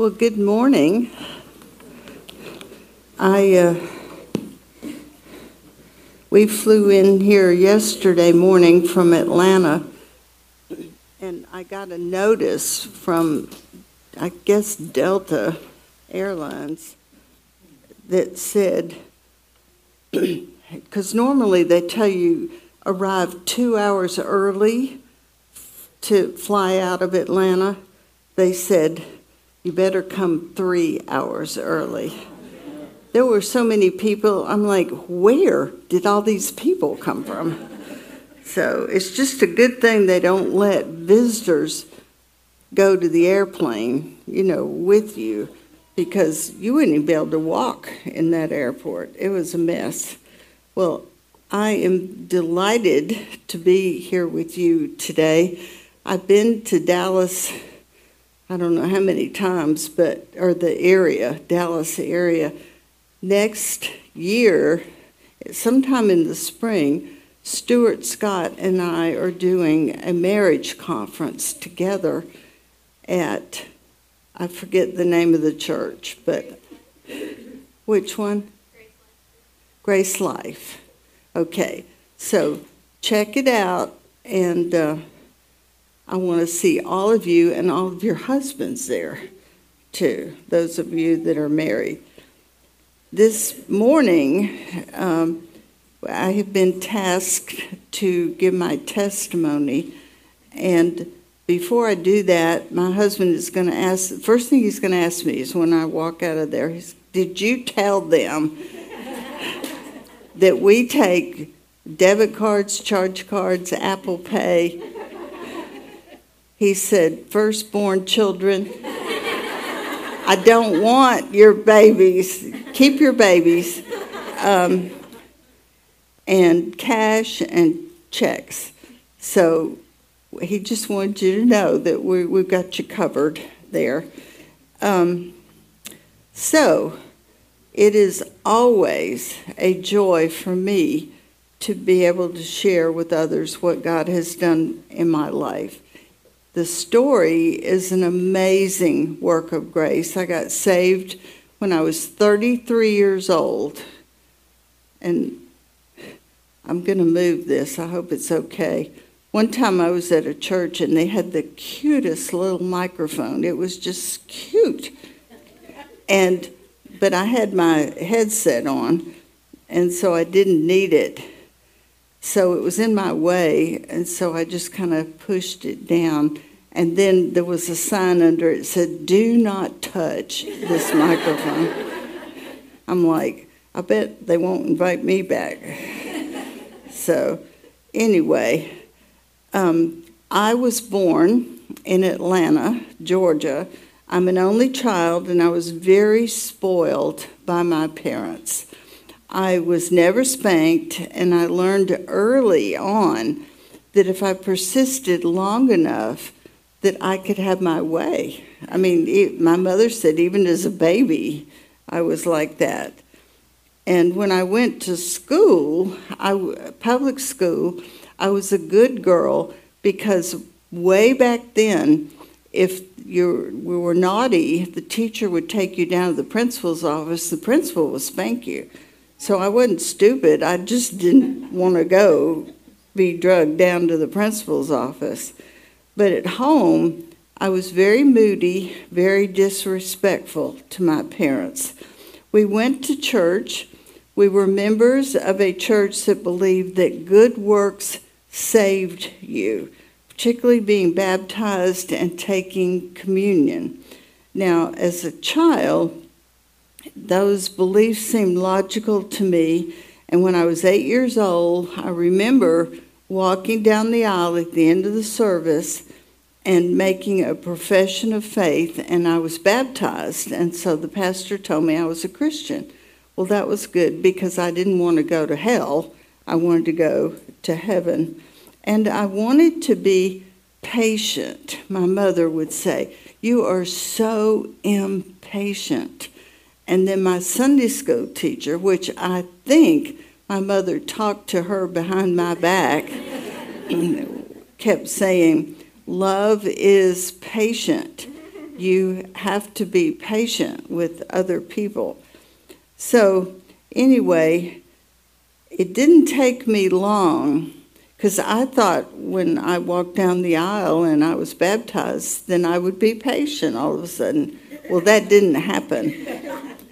Well, good morning. I uh, we flew in here yesterday morning from Atlanta, and I got a notice from, I guess Delta Airlines, that said, because normally they tell you arrive two hours early to fly out of Atlanta. They said you better come three hours early. There were so many people. I'm like, where did all these people come from? So it's just a good thing they don't let visitors go to the airplane, you know, with you, because you wouldn't even be able to walk in that airport. It was a mess. Well, I am delighted to be here with you today. I've been to Dallas I don't know how many times, but, or the area, Dallas area. Next year, sometime in the spring, Stuart Scott and I are doing a marriage conference together at, I forget the name of the church, but which one? Grace Life. Okay, so check it out and. Uh, I want to see all of you and all of your husbands there, too, those of you that are married. This morning, um, I have been tasked to give my testimony, and before I do that, my husband is going to ask. The first thing he's going to ask me is when I walk out of there, he's, "Did you tell them that we take debit cards, charge cards, Apple Pay?" He said, Firstborn children, I don't want your babies. Keep your babies. Um, and cash and checks. So he just wanted you to know that we, we've got you covered there. Um, so it is always a joy for me to be able to share with others what God has done in my life. The story is an amazing work of grace. I got saved when I was 33 years old. And I'm going to move this. I hope it's okay. One time I was at a church and they had the cutest little microphone. It was just cute. And but I had my headset on and so I didn't need it. So it was in my way, and so I just kind of pushed it down. And then there was a sign under it said, Do not touch this microphone. I'm like, I bet they won't invite me back. so, anyway, um, I was born in Atlanta, Georgia. I'm an only child, and I was very spoiled by my parents. I was never spanked, and I learned early on that if I persisted long enough, that I could have my way. I mean, it, my mother said even as a baby, I was like that. And when I went to school, I, public school, I was a good girl because way back then, if you were naughty, the teacher would take you down to the principal's office. The principal would spank you. So I wasn't stupid. I just didn't want to go be drugged down to the principal's office. But at home, I was very moody, very disrespectful to my parents. We went to church. We were members of a church that believed that good works saved you, particularly being baptized and taking communion. Now, as a child, those beliefs seemed logical to me. And when I was eight years old, I remember walking down the aisle at the end of the service and making a profession of faith, and I was baptized. And so the pastor told me I was a Christian. Well, that was good because I didn't want to go to hell, I wanted to go to heaven. And I wanted to be patient. My mother would say, You are so impatient. And then my Sunday school teacher, which I think my mother talked to her behind my back, kept saying, Love is patient. you have to be patient with other people. So, anyway, it didn't take me long because I thought when I walked down the aisle and I was baptized, then I would be patient all of a sudden. Well, that didn't happen.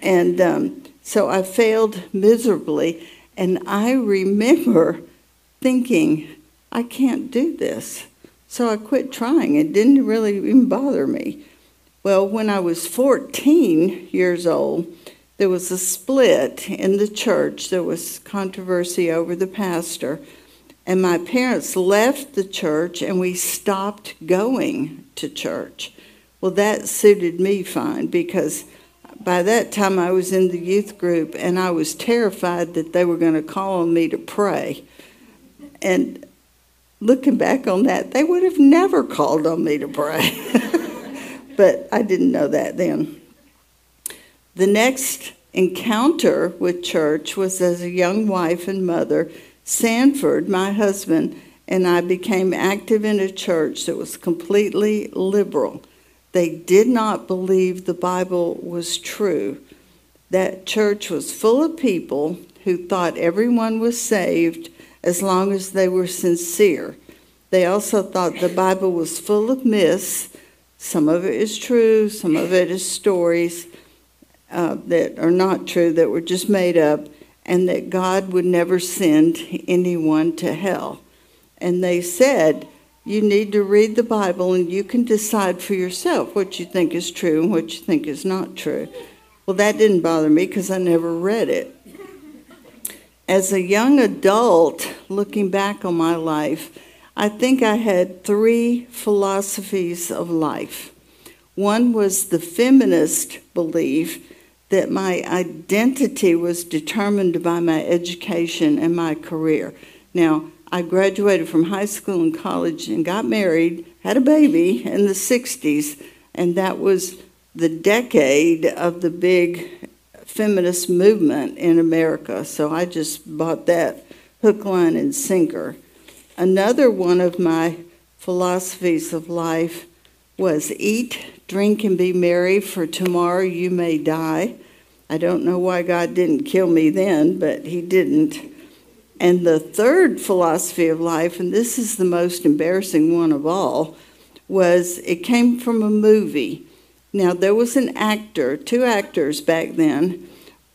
And um, so I failed miserably. And I remember thinking, I can't do this. So I quit trying. It didn't really even bother me. Well, when I was 14 years old, there was a split in the church. There was controversy over the pastor. And my parents left the church and we stopped going to church. Well, that suited me fine because by that time I was in the youth group and I was terrified that they were going to call on me to pray. And looking back on that, they would have never called on me to pray. but I didn't know that then. The next encounter with church was as a young wife and mother. Sanford, my husband, and I became active in a church that was completely liberal. They did not believe the Bible was true. That church was full of people who thought everyone was saved as long as they were sincere. They also thought the Bible was full of myths. Some of it is true, some of it is stories uh, that are not true, that were just made up, and that God would never send anyone to hell. And they said, you need to read the Bible and you can decide for yourself what you think is true and what you think is not true. Well, that didn't bother me because I never read it. As a young adult, looking back on my life, I think I had three philosophies of life. One was the feminist belief that my identity was determined by my education and my career. Now, I graduated from high school and college and got married, had a baby in the 60s, and that was the decade of the big feminist movement in America. So I just bought that hook, line, and sinker. Another one of my philosophies of life was eat, drink, and be merry, for tomorrow you may die. I don't know why God didn't kill me then, but He didn't. And the third philosophy of life, and this is the most embarrassing one of all, was it came from a movie. Now, there was an actor, two actors back then.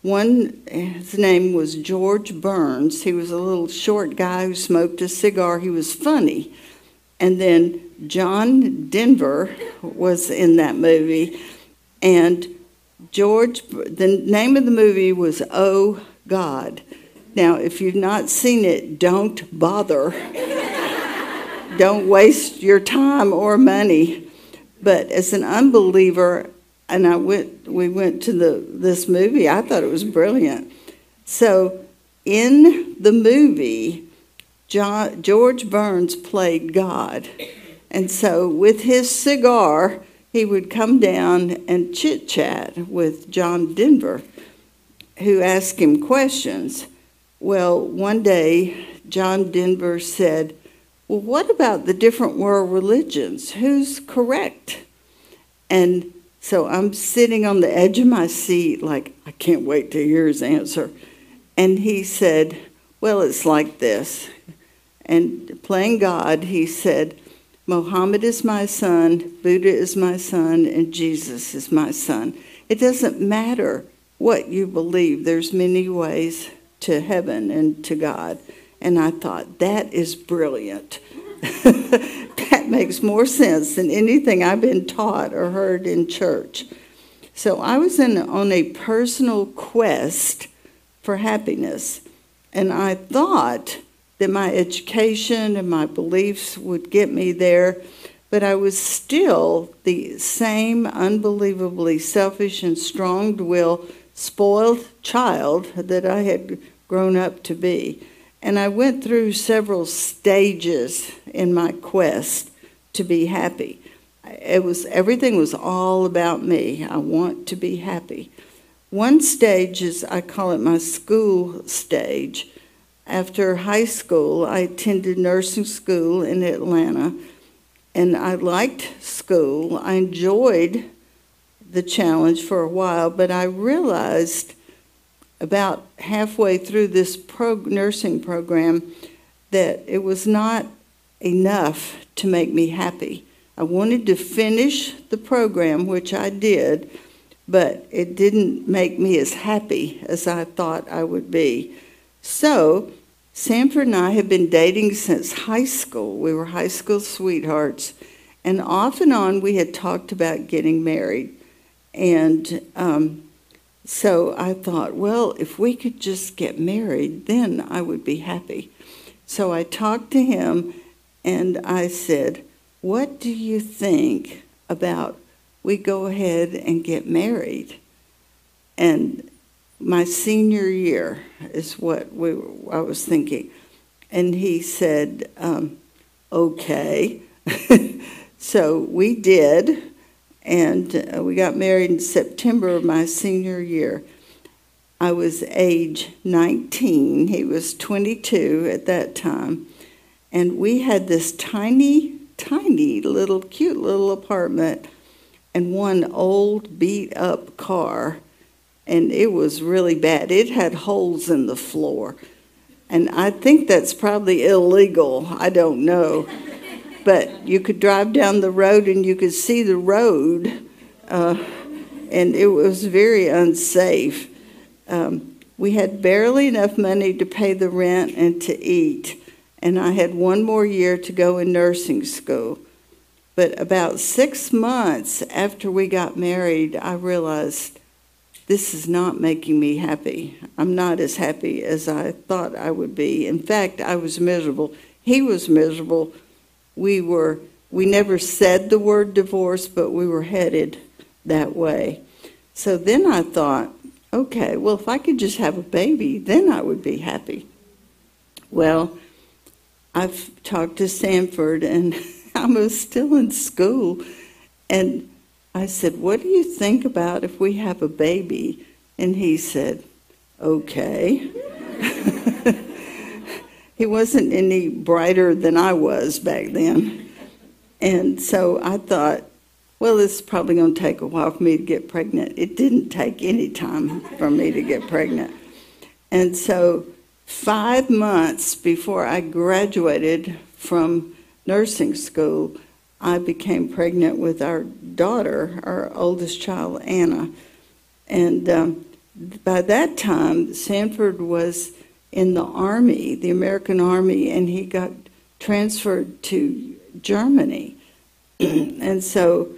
One, his name was George Burns. He was a little short guy who smoked a cigar. He was funny. And then John Denver was in that movie. And George, the name of the movie was Oh God. Now, if you've not seen it, don't bother. don't waste your time or money. But as an unbeliever, and I went, we went to the this movie. I thought it was brilliant. So, in the movie, John, George Burns played God, and so with his cigar, he would come down and chit chat with John Denver, who asked him questions. Well, one day, John Denver said, Well, what about the different world religions? Who's correct? And so I'm sitting on the edge of my seat, like, I can't wait to hear his answer. And he said, Well, it's like this. And playing God, he said, Mohammed is my son, Buddha is my son, and Jesus is my son. It doesn't matter what you believe, there's many ways to heaven and to God. And I thought, that is brilliant. that makes more sense than anything I've been taught or heard in church. So I was in, on a personal quest for happiness. And I thought that my education and my beliefs would get me there, but I was still the same unbelievably selfish and strong willed, spoiled child that I had grown up to be. And I went through several stages in my quest to be happy. It was everything was all about me. I want to be happy. One stage is I call it my school stage. After high school, I attended nursing school in Atlanta, and I liked school. I enjoyed the challenge for a while, but I realized about halfway through this pro- nursing program that it was not enough to make me happy. I wanted to finish the program, which I did, but it didn't make me as happy as I thought I would be. So, Sanford and I have been dating since high school. We were high school sweethearts, and off and on we had talked about getting married. And um, so I thought, well, if we could just get married, then I would be happy. So I talked to him and I said, What do you think about we go ahead and get married? And my senior year is what we, I was thinking. And he said, um, Okay. so we did, and uh, we got married in September of my senior year. I was age 19, he was 22 at that time. And we had this tiny, tiny little, cute little apartment and one old, beat up car. And it was really bad. It had holes in the floor. And I think that's probably illegal. I don't know. But you could drive down the road and you could see the road. Uh, and it was very unsafe. Um, we had barely enough money to pay the rent and to eat and I had one more year to go in nursing school. But about six months after we got married, I realized this is not making me happy. I'm not as happy as I thought I would be. In fact, I was miserable. He was miserable. We were we never said the word divorce, but we were headed that way. So then I thought, okay, well if I could just have a baby, then I would be happy. Well, I've talked to Sanford, and I was still in school, and I said, What do you think about if we have a baby? And he said, Okay. he wasn't any brighter than I was back then. And so I thought, well, this is probably going to take a while for me to get pregnant. It didn't take any time for me to get pregnant. And so five months before I graduated from nursing school, I became pregnant with our daughter, our oldest child, Anna. And um, by that time, Sanford was in the Army, the American Army, and he got transferred to Germany. and so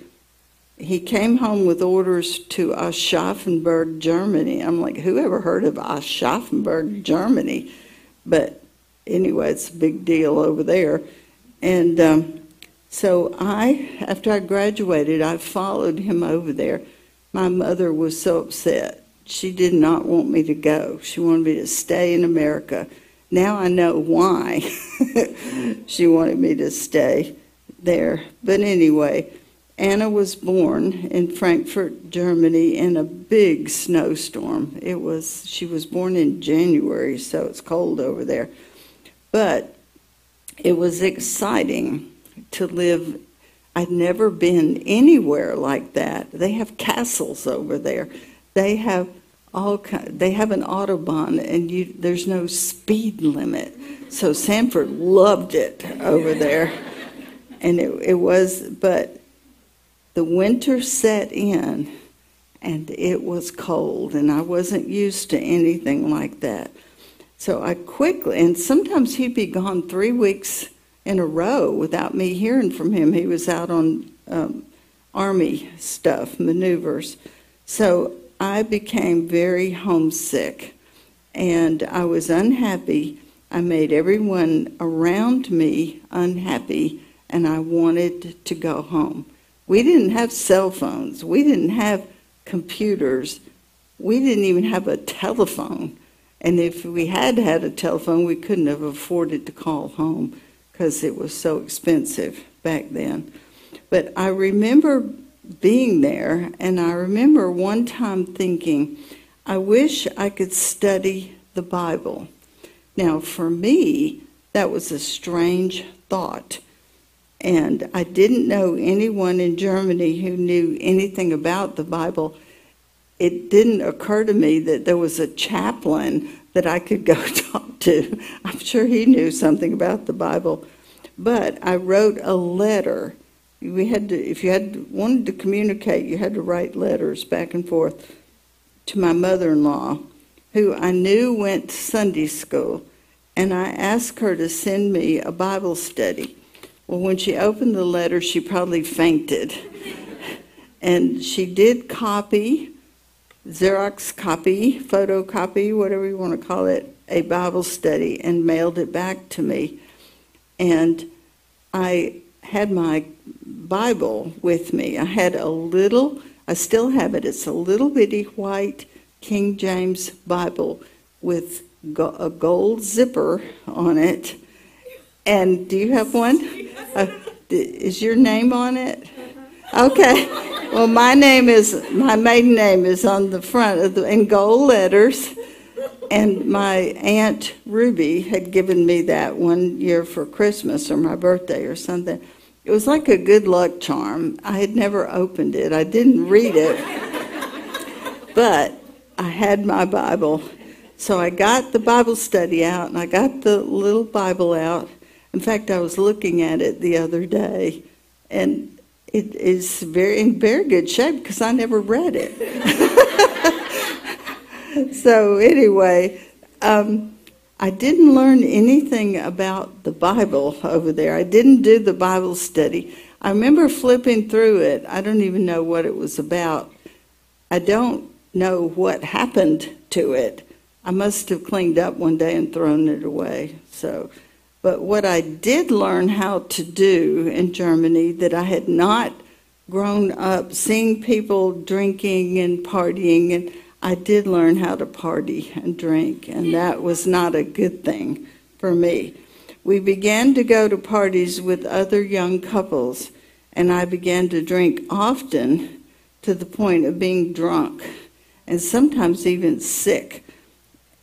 he came home with orders to Aschaffenburg, Germany. I'm like, who ever heard of Aschaffenburg, Germany? But anyway, it's a big deal over there. And um, so I, after I graduated, I followed him over there. My mother was so upset. She did not want me to go. She wanted me to stay in America. Now I know why she wanted me to stay there. But anyway, Anna was born in Frankfurt, Germany, in a big snowstorm. It was she was born in January, so it's cold over there. But it was exciting to live. I'd never been anywhere like that. They have castles over there. They have all they have an autobahn, and you, there's no speed limit. So Sanford loved it over there, and it, it was, but the winter set in and it was cold, and I wasn't used to anything like that. So I quickly, and sometimes he'd be gone three weeks in a row without me hearing from him. He was out on um, army stuff, maneuvers. So I became very homesick and I was unhappy. I made everyone around me unhappy, and I wanted to go home. We didn't have cell phones. We didn't have computers. We didn't even have a telephone. And if we had had a telephone, we couldn't have afforded to call home because it was so expensive back then. But I remember being there, and I remember one time thinking, I wish I could study the Bible. Now, for me, that was a strange thought And I didn't know anyone in Germany who knew anything about the Bible. It didn't occur to me that there was a chaplain that I could go talk to. I'm sure he knew something about the Bible. But I wrote a letter. We had to, if you had wanted to communicate, you had to write letters back and forth to my mother-in-law, who I knew went to Sunday school, and I asked her to send me a Bible study. Well, when she opened the letter, she probably fainted. and she did copy Xerox copy, photocopy, whatever you want to call it, a Bible study and mailed it back to me. And I had my Bible with me. I had a little, I still have it, it's a little bitty white King James Bible with go- a gold zipper on it. And do you have one? Uh, is your name on it? Okay. Well, my name is, my maiden name is on the front of the, in gold letters. And my Aunt Ruby had given me that one year for Christmas or my birthday or something. It was like a good luck charm. I had never opened it, I didn't read it. but I had my Bible. So I got the Bible study out and I got the little Bible out. In fact, I was looking at it the other day and it is very in very good shape because I never read it. so anyway, um, I didn't learn anything about the Bible over there. I didn't do the Bible study. I remember flipping through it. I don't even know what it was about. I don't know what happened to it. I must have cleaned up one day and thrown it away. So but what I did learn how to do in Germany that I had not grown up seeing people drinking and partying, and I did learn how to party and drink, and that was not a good thing for me. We began to go to parties with other young couples, and I began to drink often to the point of being drunk and sometimes even sick.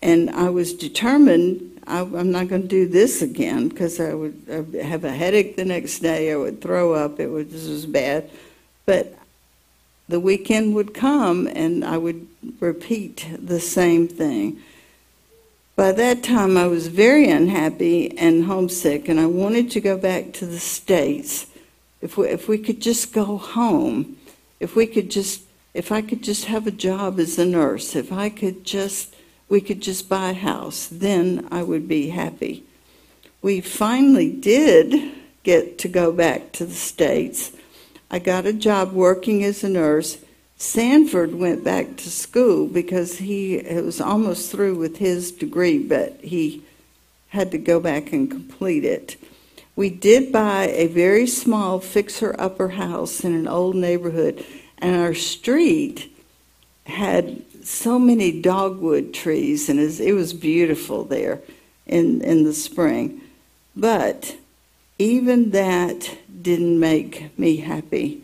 And I was determined I, am not going to do this again because I would I'd have a headache the next day. I would throw up. It was this was bad, but the weekend would come and I would repeat the same thing. By that time, I was very unhappy and homesick, and I wanted to go back to the states. If we, if we could just go home, if we could just, if I could just have a job as a nurse, if I could just we could just buy a house, then I would be happy. We finally did get to go back to the States. I got a job working as a nurse. Sanford went back to school because he was almost through with his degree, but he had to go back and complete it. We did buy a very small fixer upper house in an old neighborhood, and our street had so many dogwood trees, and it was beautiful there in, in the spring. But even that didn't make me happy.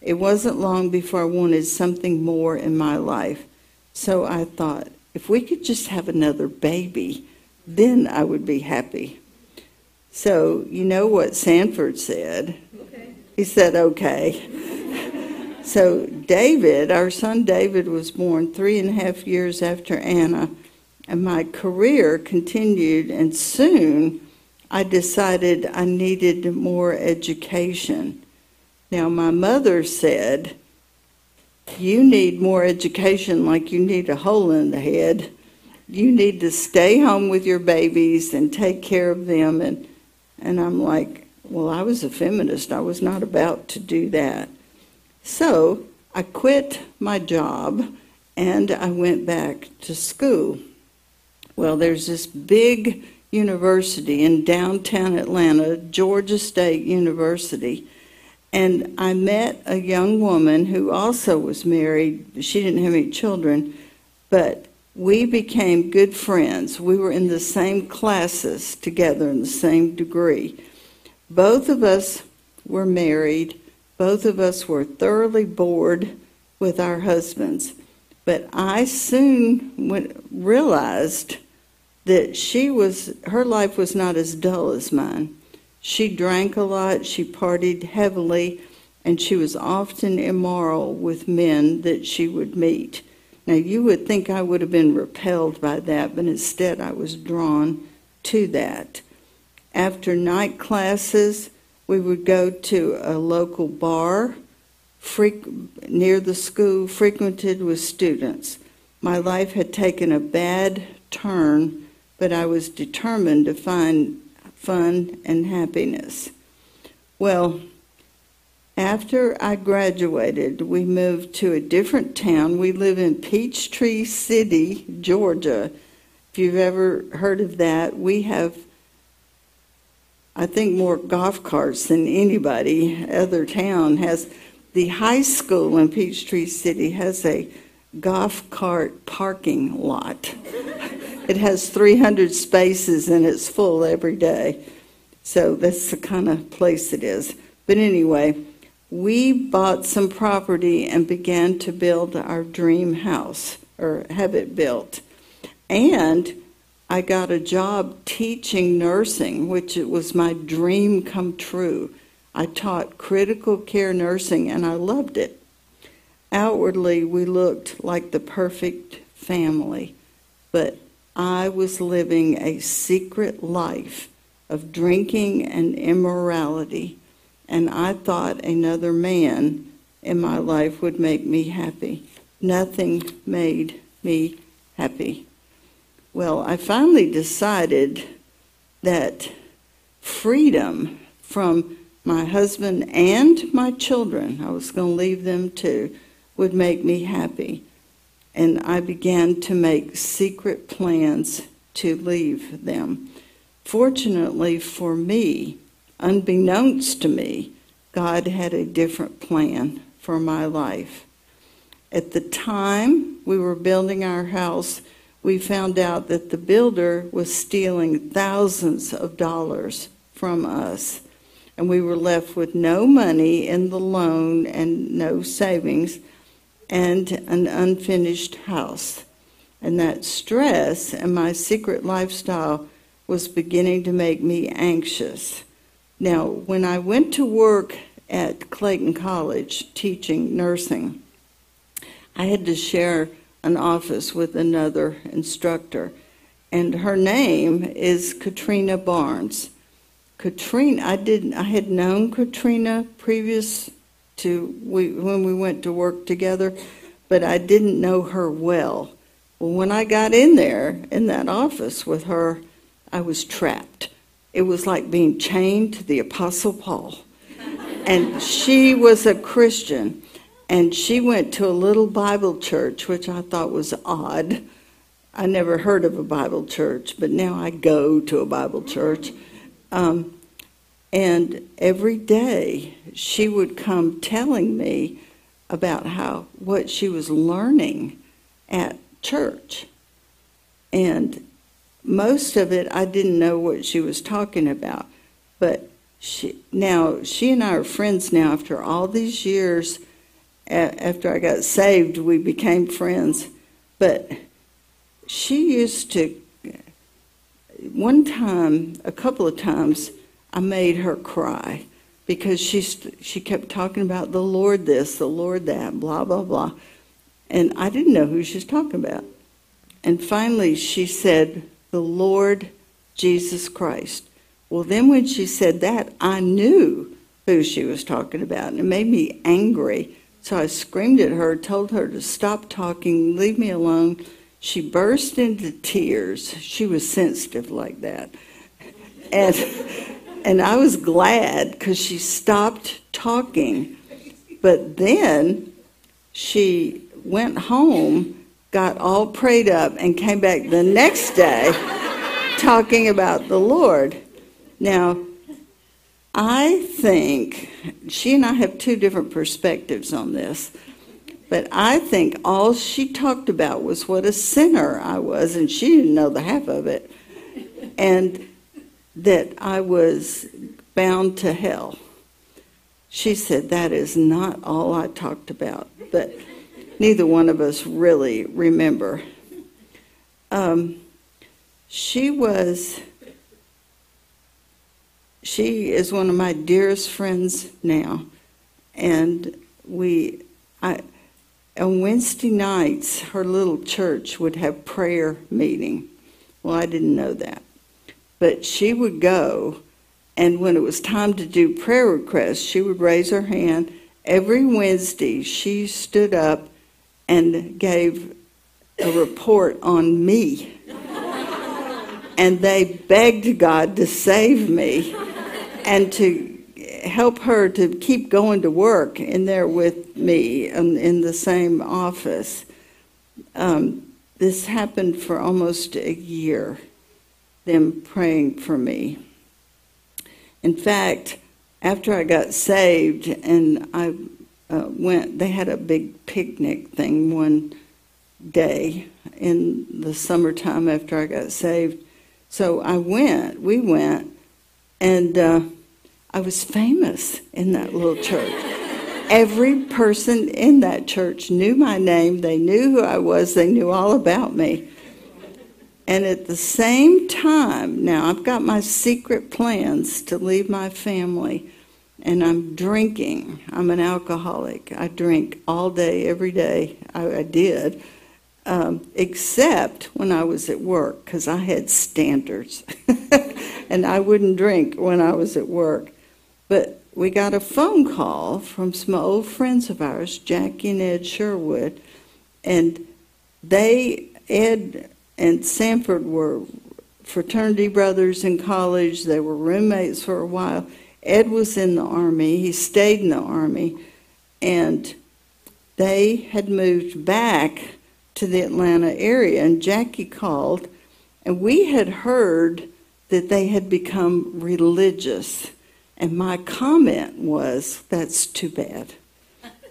It wasn't long before I wanted something more in my life. So I thought, if we could just have another baby, then I would be happy. So, you know what Sanford said? Okay. He said, okay. So, David, our son David, was born three and a half years after Anna, and my career continued, and soon I decided I needed more education. Now, my mother said, You need more education like you need a hole in the head. You need to stay home with your babies and take care of them. And, and I'm like, Well, I was a feminist. I was not about to do that. So I quit my job and I went back to school. Well, there's this big university in downtown Atlanta, Georgia State University. And I met a young woman who also was married. She didn't have any children, but we became good friends. We were in the same classes together in the same degree. Both of us were married both of us were thoroughly bored with our husbands. But I soon went, realized that she was, her life was not as dull as mine. She drank a lot, she partied heavily, and she was often immoral with men that she would meet. Now, you would think I would have been repelled by that, but instead I was drawn to that. After night classes, we would go to a local bar near the school, frequented with students. My life had taken a bad turn, but I was determined to find fun and happiness. Well, after I graduated, we moved to a different town. We live in Peachtree City, Georgia. If you've ever heard of that, we have, I think, more golf carts than anybody other town has. The high school in Peachtree City has a golf cart parking lot. it has 300 spaces and it's full every day. So that's the kind of place it is. But anyway, we bought some property and began to build our dream house or have it built. And I got a job teaching nursing, which it was my dream come true. I taught critical care nursing and I loved it. Outwardly, we looked like the perfect family, but I was living a secret life of drinking and immorality, and I thought another man in my life would make me happy. Nothing made me happy. Well, I finally decided that freedom from my husband and my children, I was going to leave them too, would make me happy. And I began to make secret plans to leave them. Fortunately for me, unbeknownst to me, God had a different plan for my life. At the time we were building our house, we found out that the builder was stealing thousands of dollars from us. And we were left with no money in the loan and no savings and an unfinished house. And that stress and my secret lifestyle was beginning to make me anxious. Now, when I went to work at Clayton College teaching nursing, I had to share an office with another instructor, and her name is Katrina Barnes. Katrina, I didn't, I had known Katrina previous to we, when we went to work together, but I didn't know her well. Well, when I got in there in that office with her, I was trapped. It was like being chained to the Apostle Paul. And she was a Christian, and she went to a little Bible church, which I thought was odd. I never heard of a Bible church, but now I go to a Bible church. Um, and every day she would come telling me about how what she was learning at church. And most of it I didn't know what she was talking about. But she now she and I are friends now after all these years after I got saved we became friends. But she used to one time, a couple of times I made her cry because she she kept talking about the Lord this, the Lord that, blah blah blah, and I didn't know who she was talking about. And finally, she said, "The Lord Jesus Christ." Well, then when she said that, I knew who she was talking about, and it made me angry. So I screamed at her, told her to stop talking, leave me alone. She burst into tears. She was sensitive like that. And and I was glad because she stopped talking. But then she went home, got all prayed up, and came back the next day talking about the Lord. Now, I think she and I have two different perspectives on this. But I think all she talked about was what a sinner I was, and she didn't know the half of it. And that I was bound to hell. She said, That is not all I talked about, but neither one of us really remember. Um, she was she is one of my dearest friends now, and we, I, on Wednesday nights, her little church would have prayer meeting. Well, I didn't know that, but she would go, and when it was time to do prayer requests, she would raise her hand. Every Wednesday, she stood up and gave a report on me. and they begged God to save me and to help her to keep going to work in there with me in, in the same office. Um, this happened for almost a year, them praying for me. In fact, after I got saved and I uh, went, they had a big picnic thing one day in the summertime after I got saved. So I went, we went, and uh, I was famous in that little church. Every person in that church knew my name, they knew who I was, they knew all about me. And at the same time, now I've got my secret plans to leave my family, and I'm drinking. I'm an alcoholic. I drink all day, every day. I, I did um, except when I was at work, because I had standards. and I wouldn't drink when I was at work. But we got a phone call from some old friends of ours, Jackie and Ed Sherwood, and they, Ed and Sanford were fraternity brothers in college. They were roommates for a while. Ed was in the Army, he stayed in the Army, and they had moved back to the Atlanta area. And Jackie called, and we had heard that they had become religious. And my comment was, that's too bad.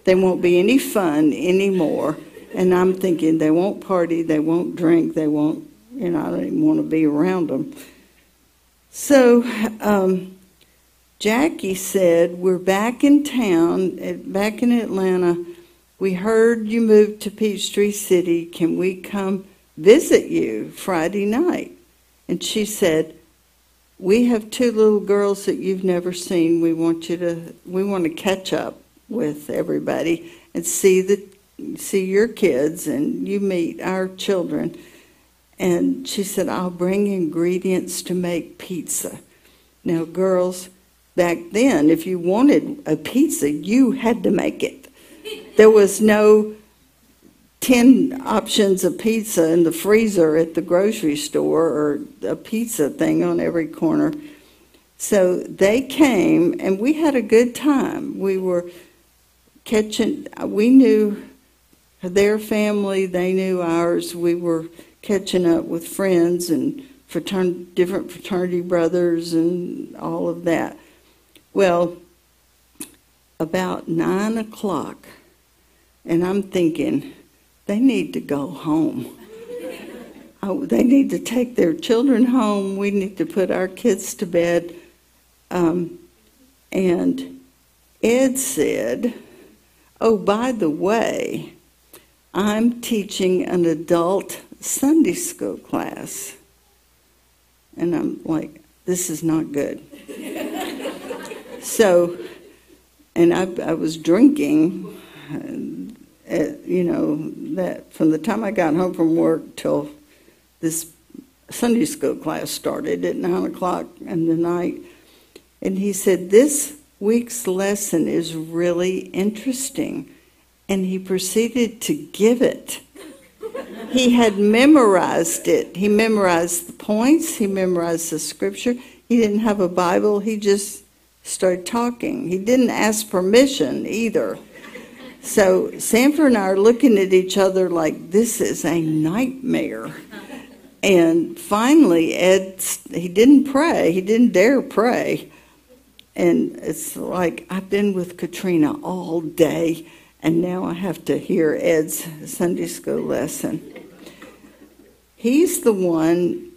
There won't be any fun anymore. And I'm thinking they won't party, they won't drink, they won't, you know, I don't even want to be around them. So um, Jackie said, We're back in town, back in Atlanta we heard you moved to Peachtree City. Can we come visit you Friday night? And she said, We have two little girls that you've never seen. We want you to we want to catch up with everybody and see the see your kids and you meet our children. And she said, I'll bring ingredients to make pizza. Now, girls, back then, if you wanted a pizza, you had to make it. There was no 10 options of pizza in the freezer at the grocery store or a pizza thing on every corner. So they came and we had a good time. We were catching, we knew their family, they knew ours. We were catching up with friends and fratern- different fraternity brothers and all of that. Well, about nine o'clock, and I'm thinking, they need to go home. oh, they need to take their children home. We need to put our kids to bed. Um, and Ed said, Oh, by the way, I'm teaching an adult Sunday school class. And I'm like, this is not good. so, and I, I was drinking uh, you know, that from the time I got home from work till this Sunday school class started at nine o'clock in the night. And he said, This week's lesson is really interesting. And he proceeded to give it. he had memorized it. He memorized the points, he memorized the scripture. He didn't have a Bible, he just started talking. He didn't ask permission either. So Sanford and I are looking at each other like this is a nightmare. And finally, Ed, he didn't pray. He didn't dare pray. And it's like I've been with Katrina all day, and now I have to hear Ed's Sunday school lesson. He's the one.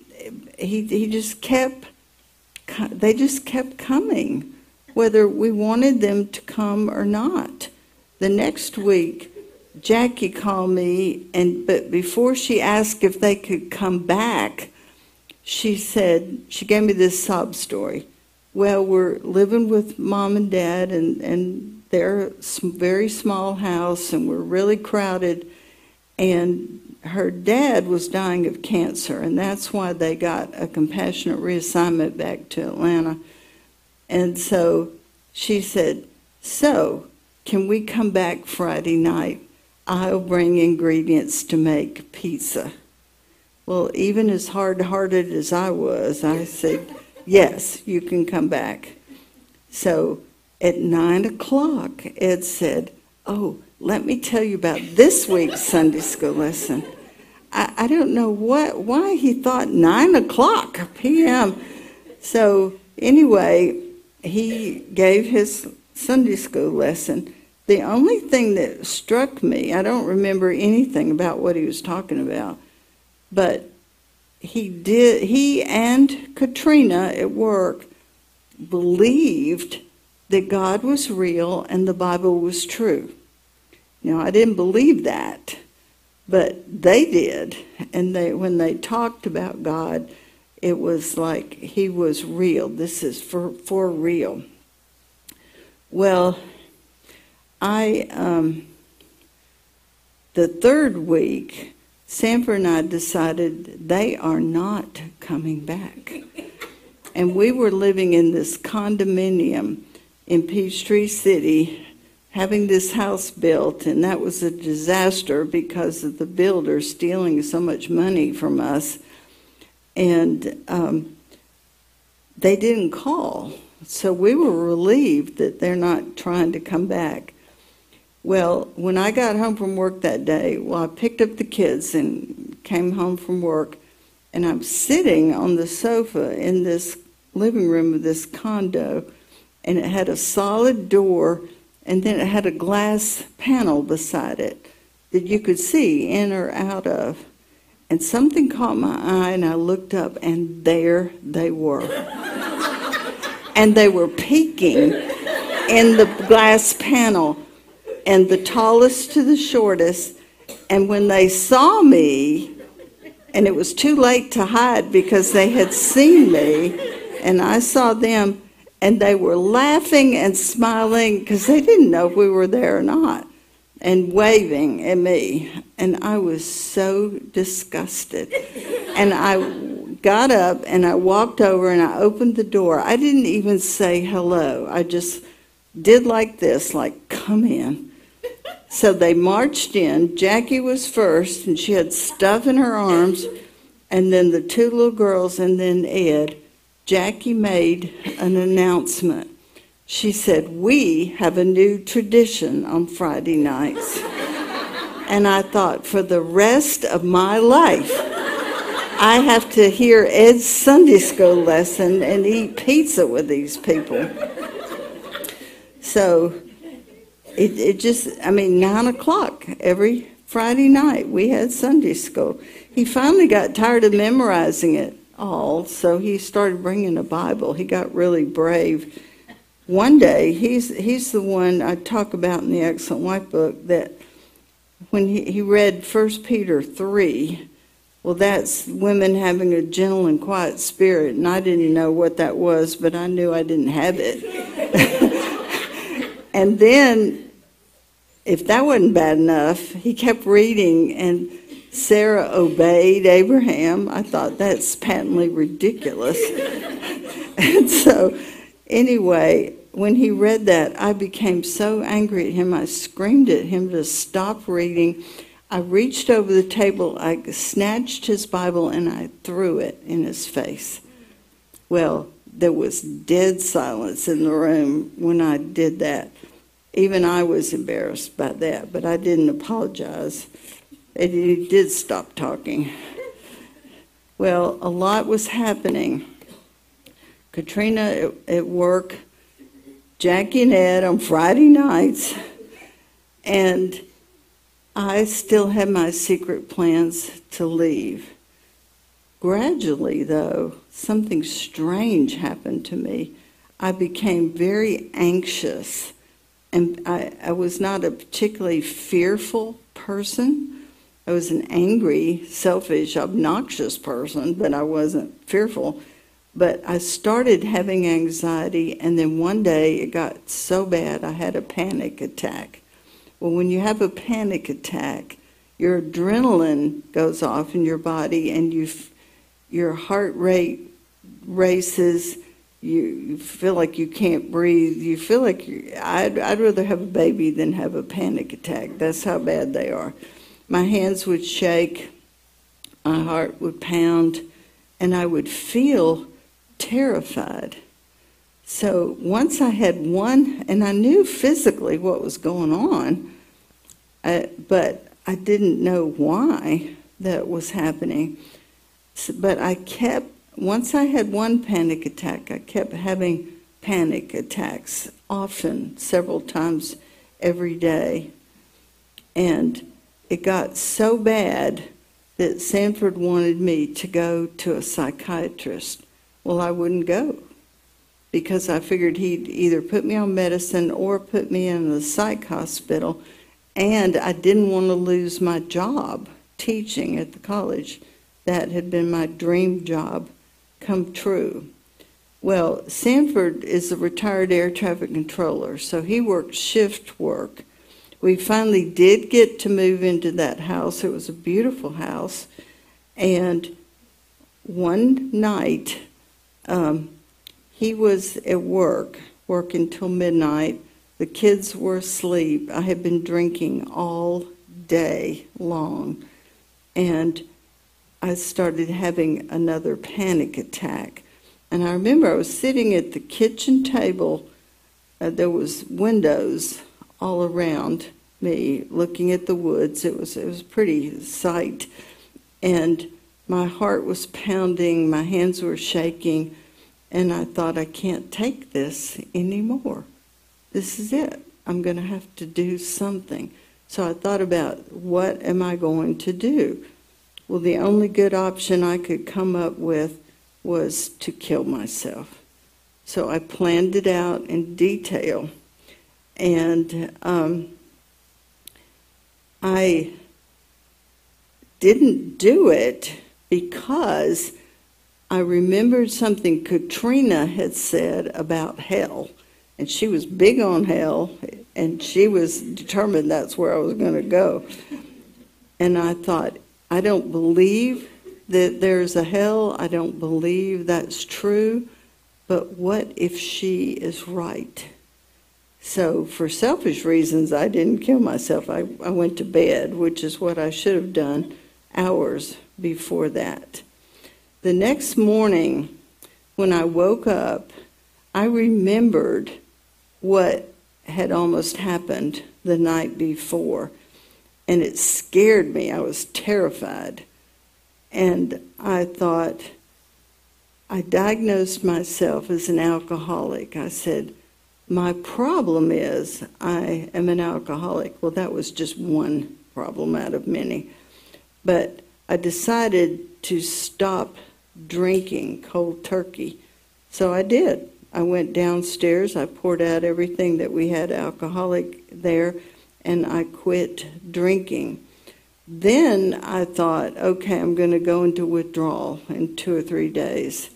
He he just kept. They just kept coming, whether we wanted them to come or not. The next week, Jackie called me, and but before she asked if they could come back, she said she gave me this sob story. Well, we're living with mom and dad, and, and they're very small house, and we're really crowded. And her dad was dying of cancer, and that's why they got a compassionate reassignment back to Atlanta. And so she said, So, can we come back Friday night? I'll bring ingredients to make pizza. Well, even as hard hearted as I was, I said, Yes, you can come back. So at nine o'clock, Ed said, Oh, let me tell you about this week's Sunday school lesson. I, I don't know what why he thought nine o'clock p.m. So anyway, he gave his Sunday school lesson. The only thing that struck me, I don't remember anything about what he was talking about, but he did he and Katrina at work believed that God was real and the Bible was true. Now I didn't believe that, but they did, and they when they talked about God, it was like he was real. This is for for real. Well, I um, the third week Sanford and I decided they are not coming back. And we were living in this condominium in Peachtree City, having this house built, and that was a disaster because of the builder stealing so much money from us. And um, they didn't call. So we were relieved that they're not trying to come back. Well, when I got home from work that day, well, I picked up the kids and came home from work, and I'm sitting on the sofa in this living room of this condo, and it had a solid door, and then it had a glass panel beside it that you could see in or out of. And something caught my eye, and I looked up, and there they were. and they were peeking in the glass panel and the tallest to the shortest. And when they saw me, and it was too late to hide because they had seen me, and I saw them, and they were laughing and smiling because they didn't know if we were there or not, and waving at me. And I was so disgusted. And I got up and I walked over and I opened the door. I didn't even say hello. I just did like this, like, come in. So they marched in. Jackie was first, and she had stuff in her arms, and then the two little girls, and then Ed. Jackie made an announcement. She said, We have a new tradition on Friday nights. and I thought, for the rest of my life, I have to hear Ed's Sunday school lesson and eat pizza with these people. So it, it just, I mean, nine o'clock every Friday night we had Sunday school. He finally got tired of memorizing it all, so he started bringing a Bible. He got really brave. One day, he's he's the one I talk about in the Excellent Wife book that when he, he read First Peter three, well, that's women having a gentle and quiet spirit, and I didn't know what that was, but I knew I didn't have it. and then if that wasn't bad enough, he kept reading, and Sarah obeyed Abraham. I thought that's patently ridiculous. and so, anyway, when he read that, I became so angry at him. I screamed at him to stop reading. I reached over the table, I snatched his Bible, and I threw it in his face. Well, there was dead silence in the room when I did that even I was embarrassed by that, but I didn't apologize. And he did stop talking. Well, a lot was happening. Katrina at, at work, Jackie and Ed on Friday nights, and I still had my secret plans to leave. Gradually, though, something strange happened to me. I became very anxious and I, I was not a particularly fearful person. I was an angry, selfish, obnoxious person, but I wasn't fearful. But I started having anxiety, and then one day it got so bad I had a panic attack. Well, when you have a panic attack, your adrenaline goes off in your body, and you, your heart rate races. You, feel like you can't breathe. You feel like I'd, I'd rather have a baby than have a panic attack. That's how bad they are. My hands would shake, my heart would pound, and I would feel terrified. So once I had one, and I knew physically what was going on, uh, but I didn't know why that was happening. So, but I kept, once I had one panic attack, I kept having panic attacks often, several times every day. And it got so bad that Sanford wanted me to go to a psychiatrist. Well, I wouldn't go because I figured he'd either put me on medicine or put me in the psych hospital, and I didn't want to lose my job teaching at the college. That had been my dream job come true. Well, Sanford is a retired air traffic controller, so he worked shift work. We finally did get to move into that house. It was a beautiful house. And one night, um, he was at work, working till midnight. The kids were asleep. I had been drinking all day long. And I started having another panic attack. And I remember I was sitting at the kitchen table. Uh, there was windows all around me, looking at the woods. It was it was a pretty sight, and my heart was pounding, my hands were shaking, and I thought I can't take this anymore. This is it. I'm going to have to do something. So I thought about what am I going to do? Well, the only good option I could come up with was to kill myself. So I planned it out in detail. And um, I didn't do it because I remembered something Katrina had said about hell. And she was big on hell, and she was determined that's where I was going to go. And I thought, I don't believe that there's a hell. I don't believe that's true. But what if she is right? So, for selfish reasons, I didn't kill myself. I, I went to bed, which is what I should have done hours before that. The next morning, when I woke up, I remembered what had almost happened the night before, and it scared me. I was terrified. And I thought, I diagnosed myself as an alcoholic. I said, my problem is I am an alcoholic. Well, that was just one problem out of many. But I decided to stop drinking cold turkey. So I did. I went downstairs, I poured out everything that we had alcoholic there, and I quit drinking. Then I thought, okay, I'm going to go into withdrawal in two or three days.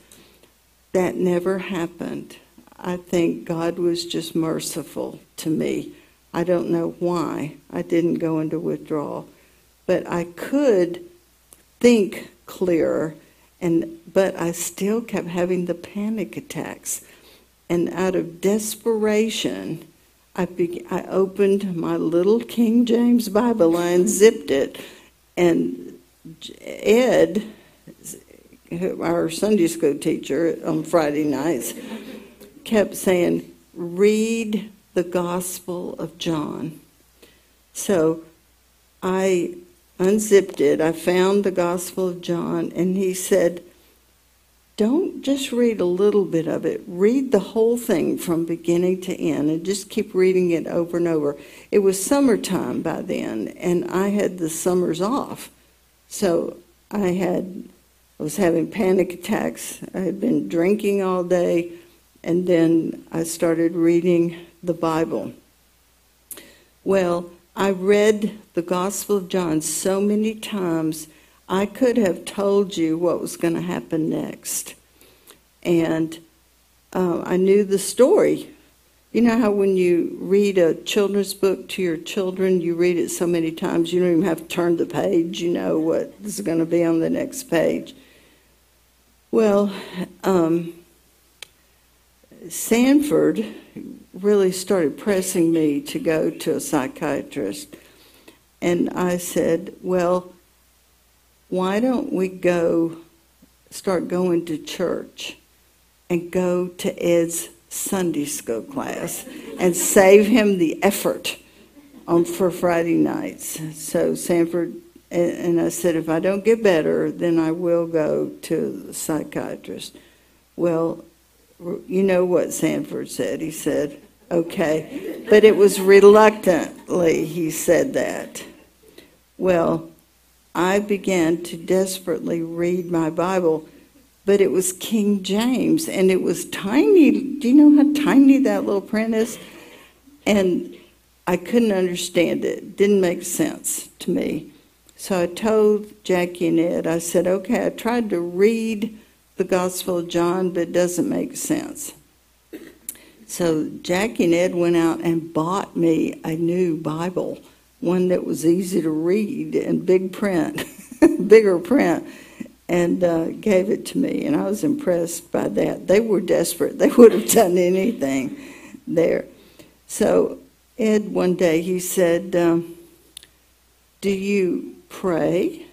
That never happened. I think God was just merciful to me. I don't know why I didn't go into withdrawal, but I could think clearer and but I still kept having the panic attacks. And out of desperation, I, be, I opened my little King James Bible and zipped it, and Ed, our Sunday school teacher on Friday nights, kept saying, read the Gospel of John. So I unzipped it. I found the Gospel of John, and he said, Don't just read a little bit of it, read the whole thing from beginning to end, and just keep reading it over and over. It was summertime by then, and I had the summers off. So I had I was having panic attacks. I had been drinking all day and then I started reading the Bible. Well, I read the Gospel of John so many times, I could have told you what was going to happen next. And uh, I knew the story. You know how when you read a children's book to your children, you read it so many times you don't even have to turn the page, you know what is going to be on the next page. Well, um, Sanford really started pressing me to go to a psychiatrist. And I said, Well, why don't we go start going to church and go to Ed's Sunday school class and save him the effort on for Friday nights? So Sanford and I said, if I don't get better, then I will go to the psychiatrist. Well, you know what Sanford said. He said, okay. But it was reluctantly he said that. Well, I began to desperately read my Bible, but it was King James and it was tiny. Do you know how tiny that little print is? And I couldn't understand it. it didn't make sense to me. So I told Jackie and Ed, I said, okay, I tried to read the Gospel of John, but it doesn't make sense. So Jackie and Ed went out and bought me a new Bible, one that was easy to read and big print, bigger print, and uh, gave it to me. And I was impressed by that. They were desperate, they would have done anything there. So Ed, one day, he said, um, Do you pray?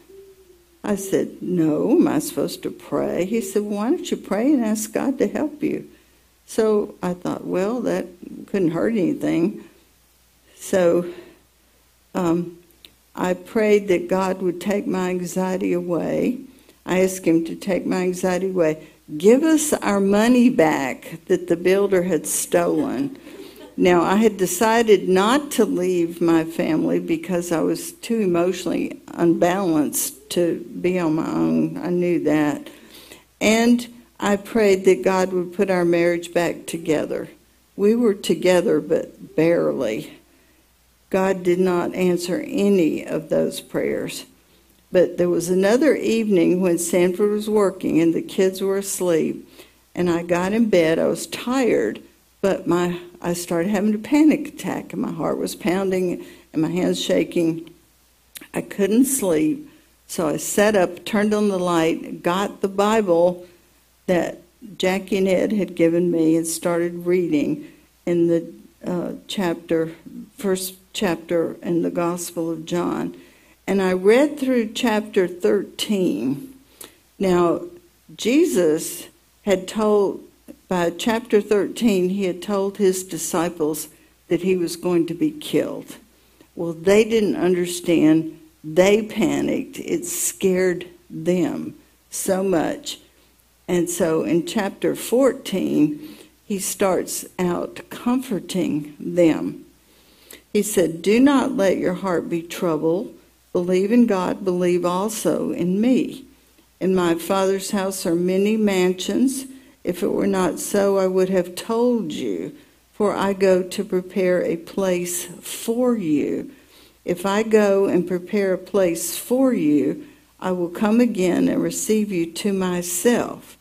I said, No, am I supposed to pray? He said, Why don't you pray and ask God to help you? So I thought, well, that couldn't hurt anything. So um, I prayed that God would take my anxiety away. I asked Him to take my anxiety away. Give us our money back that the builder had stolen. Now, I had decided not to leave my family because I was too emotionally unbalanced to be on my own. I knew that. And I prayed that God would put our marriage back together. We were together, but barely. God did not answer any of those prayers. But there was another evening when Sanford was working and the kids were asleep, and I got in bed. I was tired, but my I started having a panic attack, and my heart was pounding and my hands shaking. I couldn't sleep, so I sat up, turned on the light, got the Bible that Jackie and Ed had given me, and started reading in the uh, chapter, first chapter in the Gospel of John. And I read through chapter 13. Now, Jesus had told by chapter 13, he had told his disciples that he was going to be killed. Well, they didn't understand. They panicked. It scared them so much. And so in chapter 14, he starts out comforting them. He said, Do not let your heart be troubled. Believe in God, believe also in me. In my Father's house are many mansions. If it were not so, I would have told you, for I go to prepare a place for you. If I go and prepare a place for you, I will come again and receive you to myself,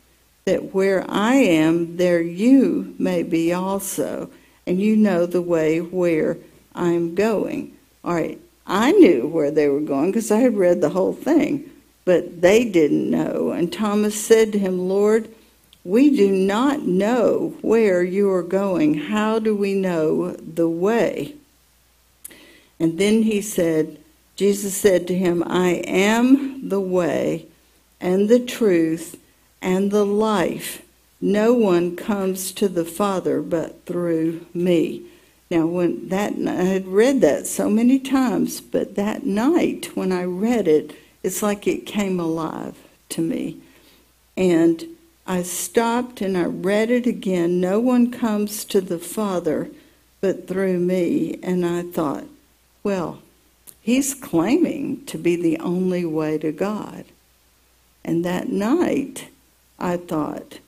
that where I am, there you may be also, and you know the way where I am going. All right, I knew where they were going because I had read the whole thing, but they didn't know. And Thomas said to him, Lord, we do not know where you are going. How do we know the way? And then he said, Jesus said to him, I am the way and the truth and the life. No one comes to the Father but through me. Now, when that I had read that so many times, but that night when I read it, it's like it came alive to me. And I stopped and I read it again. No one comes to the Father but through me. And I thought, well, he's claiming to be the only way to God. And that night, I thought,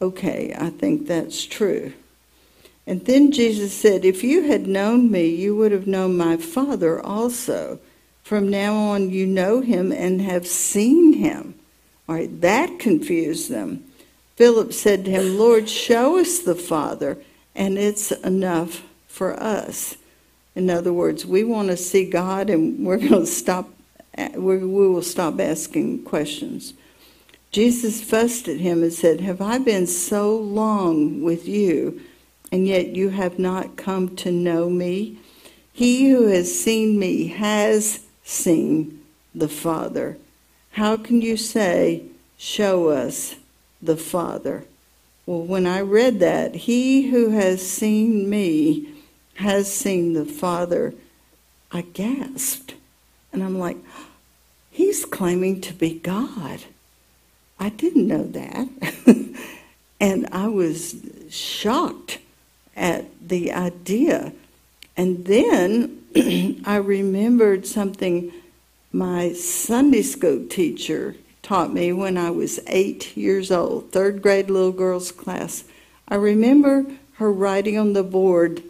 okay, I think that's true. And then Jesus said, If you had known me, you would have known my Father also. From now on, you know him and have seen him. All right, that confused them. Philip said to him, Lord, show us the Father, and it's enough for us. In other words, we want to see God, and we're going to stop. We will stop asking questions. Jesus fussed at him and said, Have I been so long with you, and yet you have not come to know me? He who has seen me has seen the Father. How can you say, Show us the Father? Well, when I read that, he who has seen me has seen the Father, I gasped. And I'm like, he's claiming to be God. I didn't know that. and I was shocked at the idea. And then I remembered something my Sunday school teacher taught me when I was eight years old, third grade little girls class. I remember her writing on the board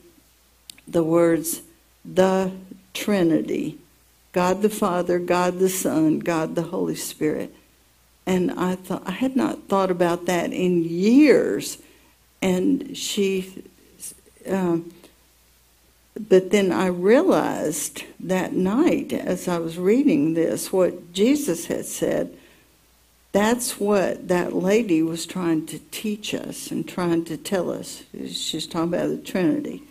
the words, the Trinity God the Father, God the Son, God the Holy Spirit. And I thought I had not thought about that in years. And she, um, but then I realized that night as I was reading this what Jesus had said. That's what that lady was trying to teach us and trying to tell us. She's talking about the Trinity.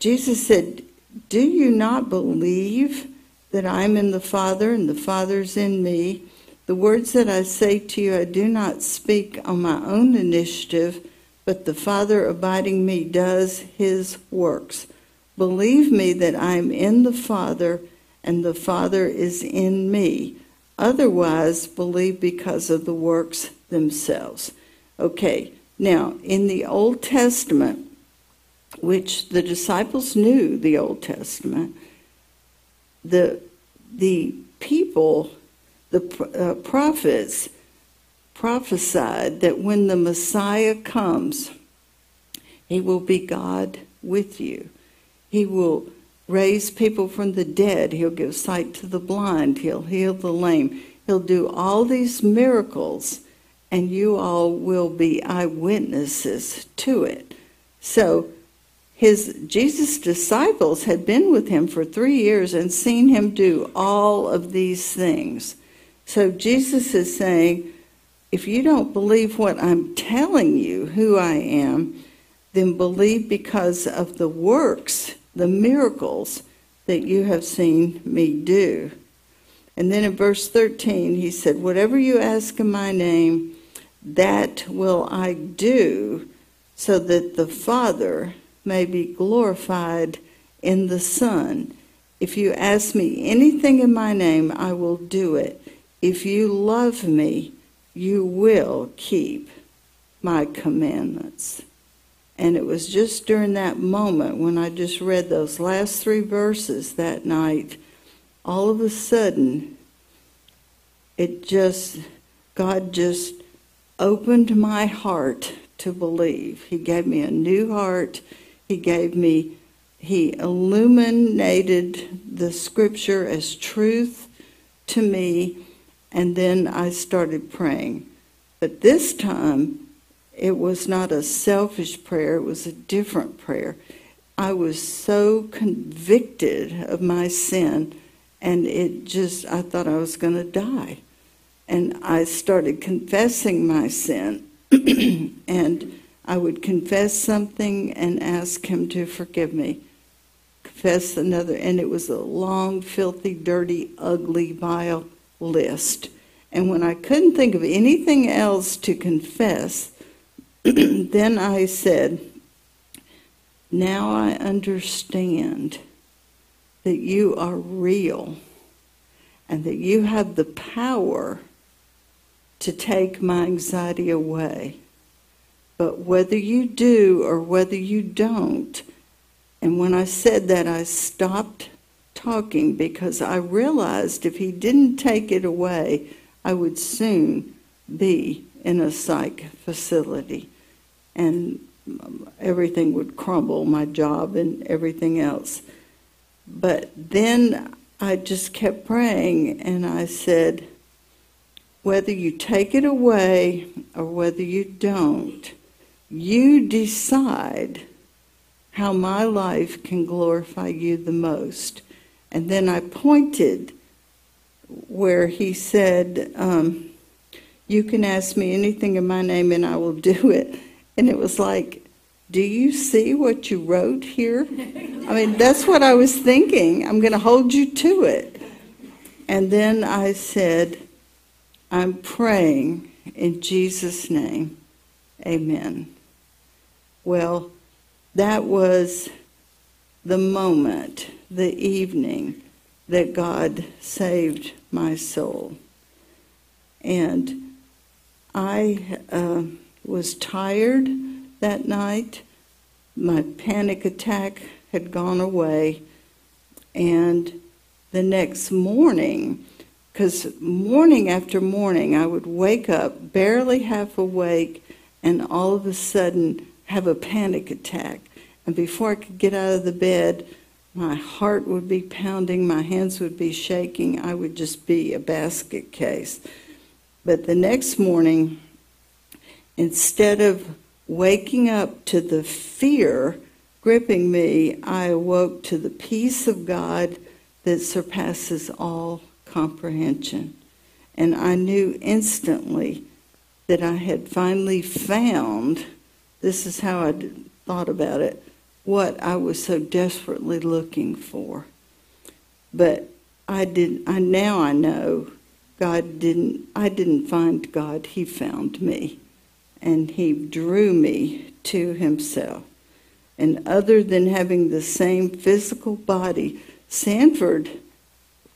Jesus said, Do you not believe that I'm in the Father and the Father's in me? The words that I say to you, I do not speak on my own initiative, but the Father abiding me does his works. Believe me that I am in the Father and the Father is in me. Otherwise, believe because of the works themselves. Okay, now in the Old Testament, which the disciples knew the Old Testament, the, the people, the uh, prophets, prophesied that when the Messiah comes, he will be God with you. He will raise people from the dead. He'll give sight to the blind. He'll heal the lame. He'll do all these miracles, and you all will be eyewitnesses to it. So his Jesus disciples had been with him for 3 years and seen him do all of these things. So Jesus is saying, if you don't believe what I'm telling you, who I am, then believe because of the works, the miracles that you have seen me do. And then in verse 13, he said, Whatever you ask in my name, that will I do, so that the Father may be glorified in the Son. If you ask me anything in my name, I will do it. If you love me, you will keep my commandments. And it was just during that moment when I just read those last three verses that night, all of a sudden, it just, God just opened my heart to believe. He gave me a new heart. He gave me, He illuminated the scripture as truth to me, and then I started praying. But this time, it was not a selfish prayer, it was a different prayer. I was so convicted of my sin, and it just, I thought I was going to die. And I started confessing my sin. and I would confess something and ask him to forgive me. Confess another, and it was a long, filthy, dirty, ugly, vile list. And when I couldn't think of anything else to confess, then I said, Now I understand that you are real and that you have the power to take my anxiety away. But whether you do or whether you don't, and when I said that, I stopped talking because I realized if he didn't take it away, I would soon be in a psych facility and everything would crumble, my job and everything else. But then I just kept praying and I said, whether you take it away or whether you don't, you decide how my life can glorify you the most. And then I pointed where he said, um, You can ask me anything in my name and I will do it. And it was like, Do you see what you wrote here? I mean, that's what I was thinking. I'm going to hold you to it. And then I said, I'm praying in Jesus' name. Amen. Well, that was the moment, the evening that God saved my soul. And I uh, was tired that night. My panic attack had gone away. And the next morning, because morning after morning, I would wake up barely half awake and all of a sudden have a panic attack. And before I could get out of the bed, my heart would be pounding, my hands would be shaking, I would just be a basket case. But the next morning, instead of waking up to the fear gripping me, I awoke to the peace of God that surpasses all comprehension. And I knew instantly that I had finally found this is how I thought about it what I was so desperately looking for. But I did I now I know God didn't I didn't find God, he found me. And he drew me to himself. And other than having the same physical body, Sanford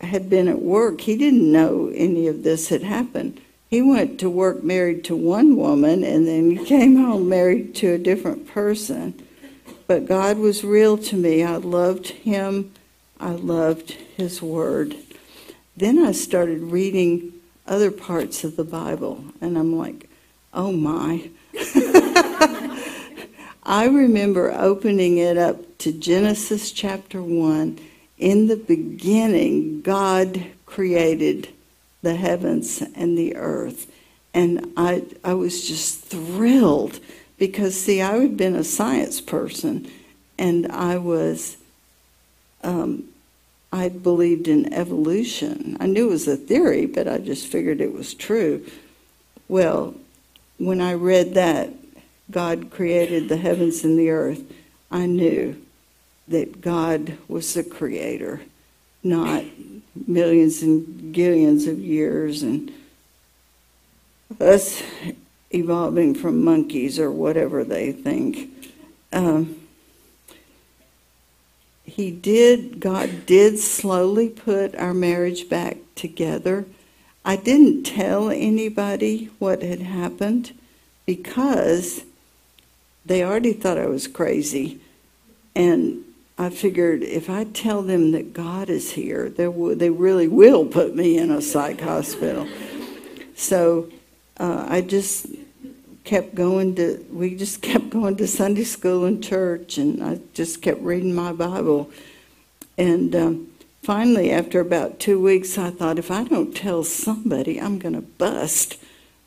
had been at work. He didn't know any of this had happened. He went to work married to one woman and then he came home married to a different person. But God was real to me. I loved him. I loved his word. Then I started reading other parts of the Bible and I'm like, oh my. I remember opening it up to Genesis chapter 1. In the beginning, God created the heavens and the earth. And I, I was just thrilled because, see, I had been a science person and I was, um, I believed in evolution. I knew it was a theory, but I just figured it was true. Well, when I read that, God created the heavens and the earth, I knew that God was the creator, not millions and gillions of years and us evolving from monkeys or whatever they think. Um, he did, God did slowly put our marriage back together. I didn't tell anybody what had happened because they already thought I was crazy. And I figured if I tell them that God is here, they, w- they really will put me in a psych hospital. So uh, I just kept going to, we just kept going to Sunday school and church, and I just kept reading my Bible. And um, finally, after about two weeks, I thought if I don't tell somebody, I'm going to bust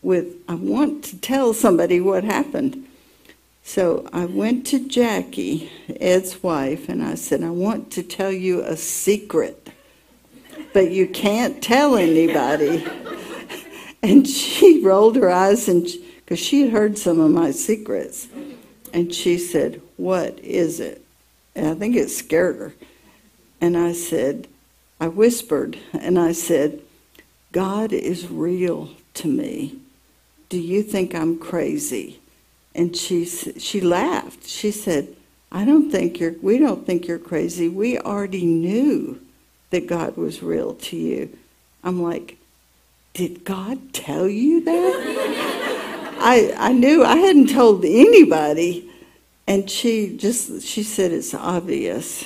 with, I want to tell somebody what happened. So I went to Jackie, Ed's wife, and I said, I want to tell you a secret, but you can't tell anybody. and she rolled her eyes and because she had heard some of my secrets. And she said, What is it? And I think it scared her. And I said, I whispered, and I said, God is real to me. Do you think I'm crazy? And she she laughed. She said, "I don't think you're. We don't think you're crazy. We already knew that God was real to you." I'm like, "Did God tell you that?" I I knew I hadn't told anybody, and she just she said it's obvious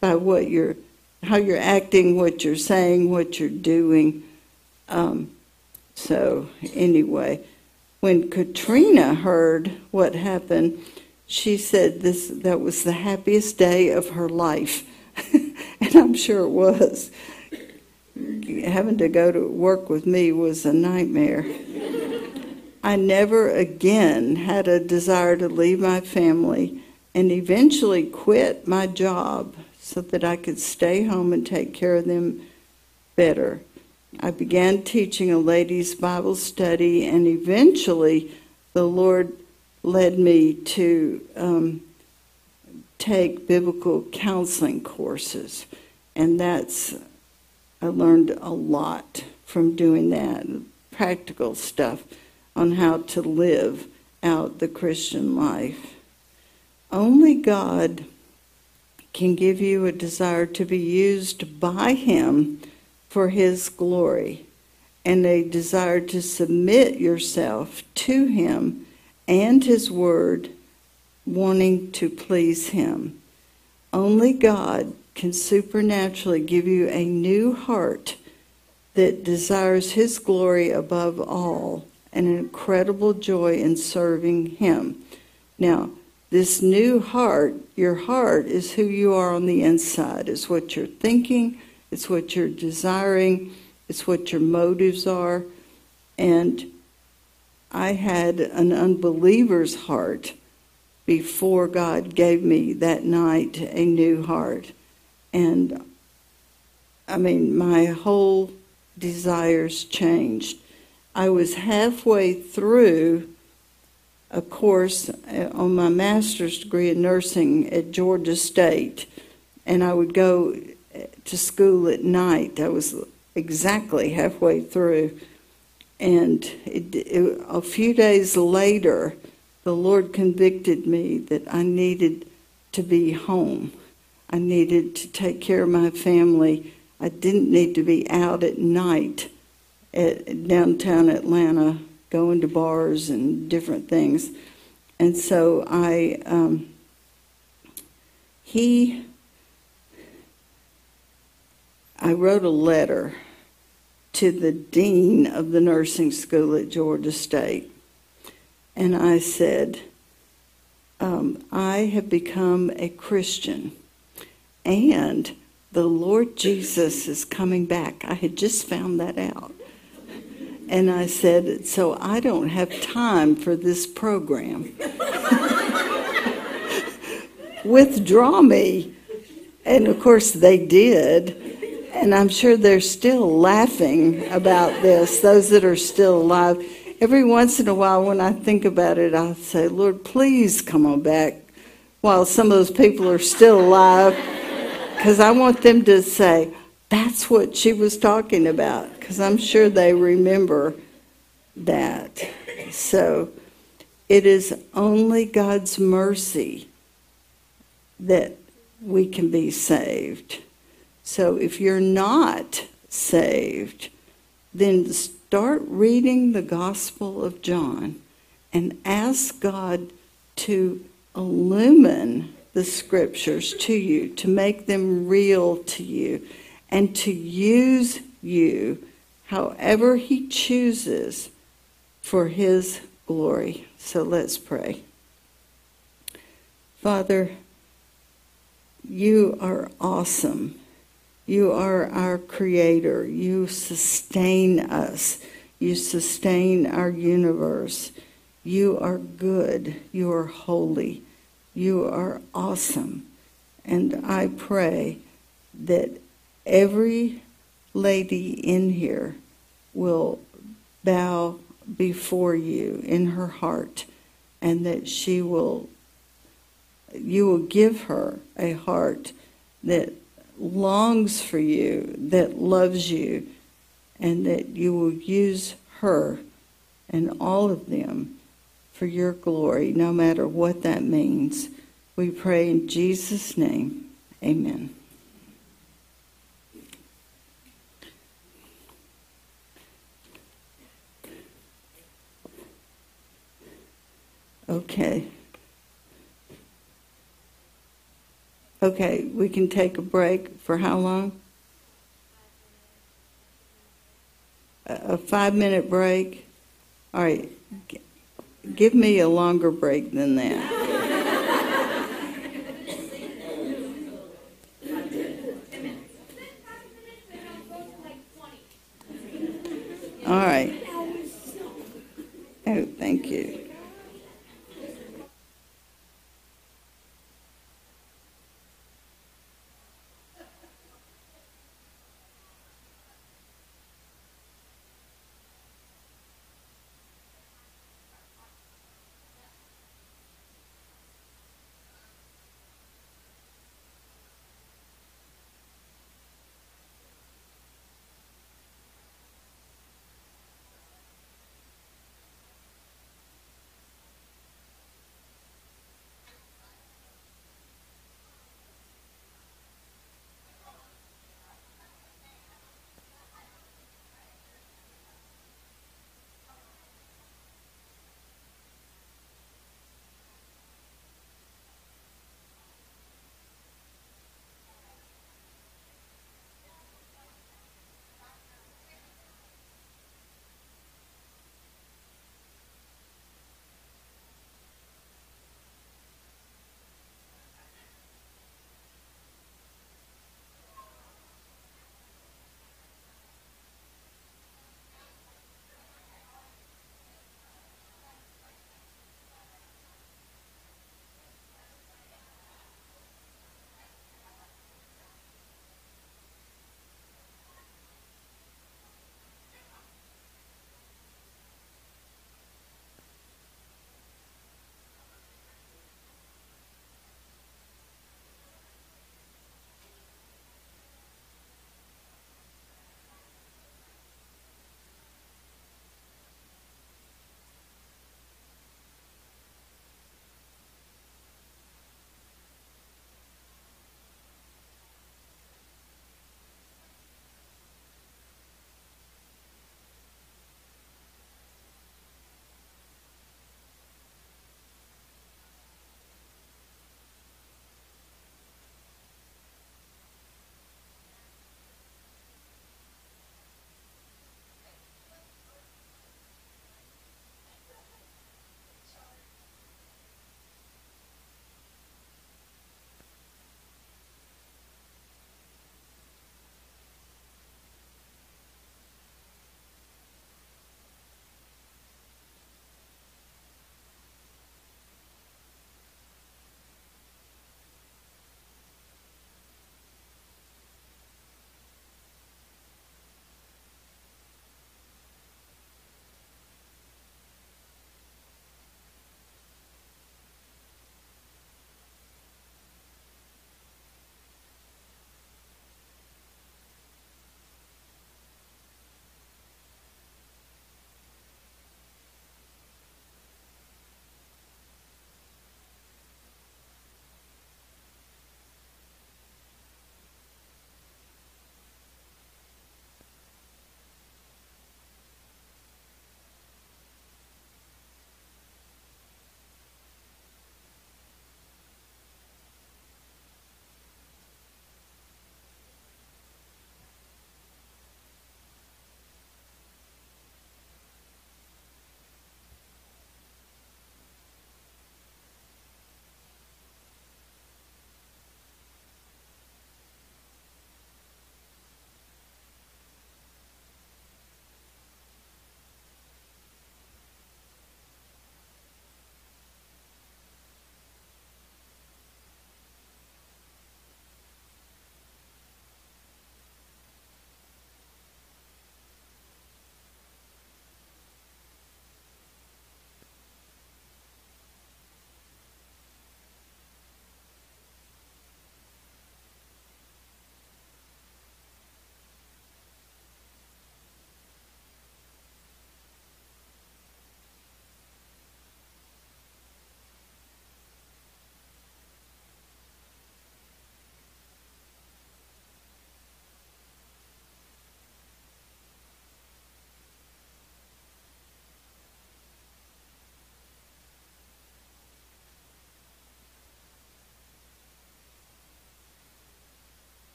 by what you're, how you're acting, what you're saying, what you're doing. Um, so anyway, when Katrina heard what happened, she said this that was the happiest day of her life. and I'm sure it was. having to go to work with me was a nightmare. I never again had a desire to leave my family and eventually quit my job so that I could stay home and take care of them better. I began teaching a ladies' Bible study, and eventually the Lord led me to um, take biblical counseling courses. And that's, I learned a lot from doing that, practical stuff on how to live out the Christian life. Only God can give you a desire to be used by Him for His glory and a desire to submit yourself to Him and His Word, wanting to please Him. Only God can supernaturally give you a new heart that desires His glory above all an incredible joy in serving Him. Now, this new heart, your heart is who you are on the inside. It's what you're thinking, it's what you're desiring, it's what your motives are. And I had an unbeliever's heart before God gave me that night a new heart. And I mean, my whole desires changed. I was halfway through a course uh, on my master's degree in nursing at Georgia State, and I would go uh, to school at night. I was exactly halfway through, and it, it, a few days later, the Lord convicted me that I needed to be home. I needed to take care of my family. I didn't need to be out at night at downtown Atlanta going to bars and different things. And so I, um, he, I wrote a letter to the dean of the nursing school at Georgia State. And I said, um, I have become a Christian and the Lord Jesus is coming back. I had just found that out. And I said, So I don't have time for this program. Withdraw me. And of course, they did. And I'm sure they're still laughing about this, those that are still alive. Every once in a while, when I think about it, I say, Lord, please come on back while some of those people are still alive. Because I want them to say, that's what she was talking about because I'm sure they remember that. So it is only God's mercy that we can be saved. So if you're not saved, then start reading the Gospel of John and ask God to illumine the scriptures to you, to make them real to you and to use you however He chooses for His glory. So let's pray. Father, you are awesome. You are our creator. You sustain us. You sustain our universe. You are good. You are holy. You are awesome. And I pray that every lady in here will bow before you in her heart and that she will you will give her a heart that longs for you that loves you and that you will use her and all of them for your glory no matter what that means. We pray in Jesus name. Amen Okay. Okay, we can take a break for how long? A five minute break? All right. Give me a longer break than that. All right. Oh, thank you.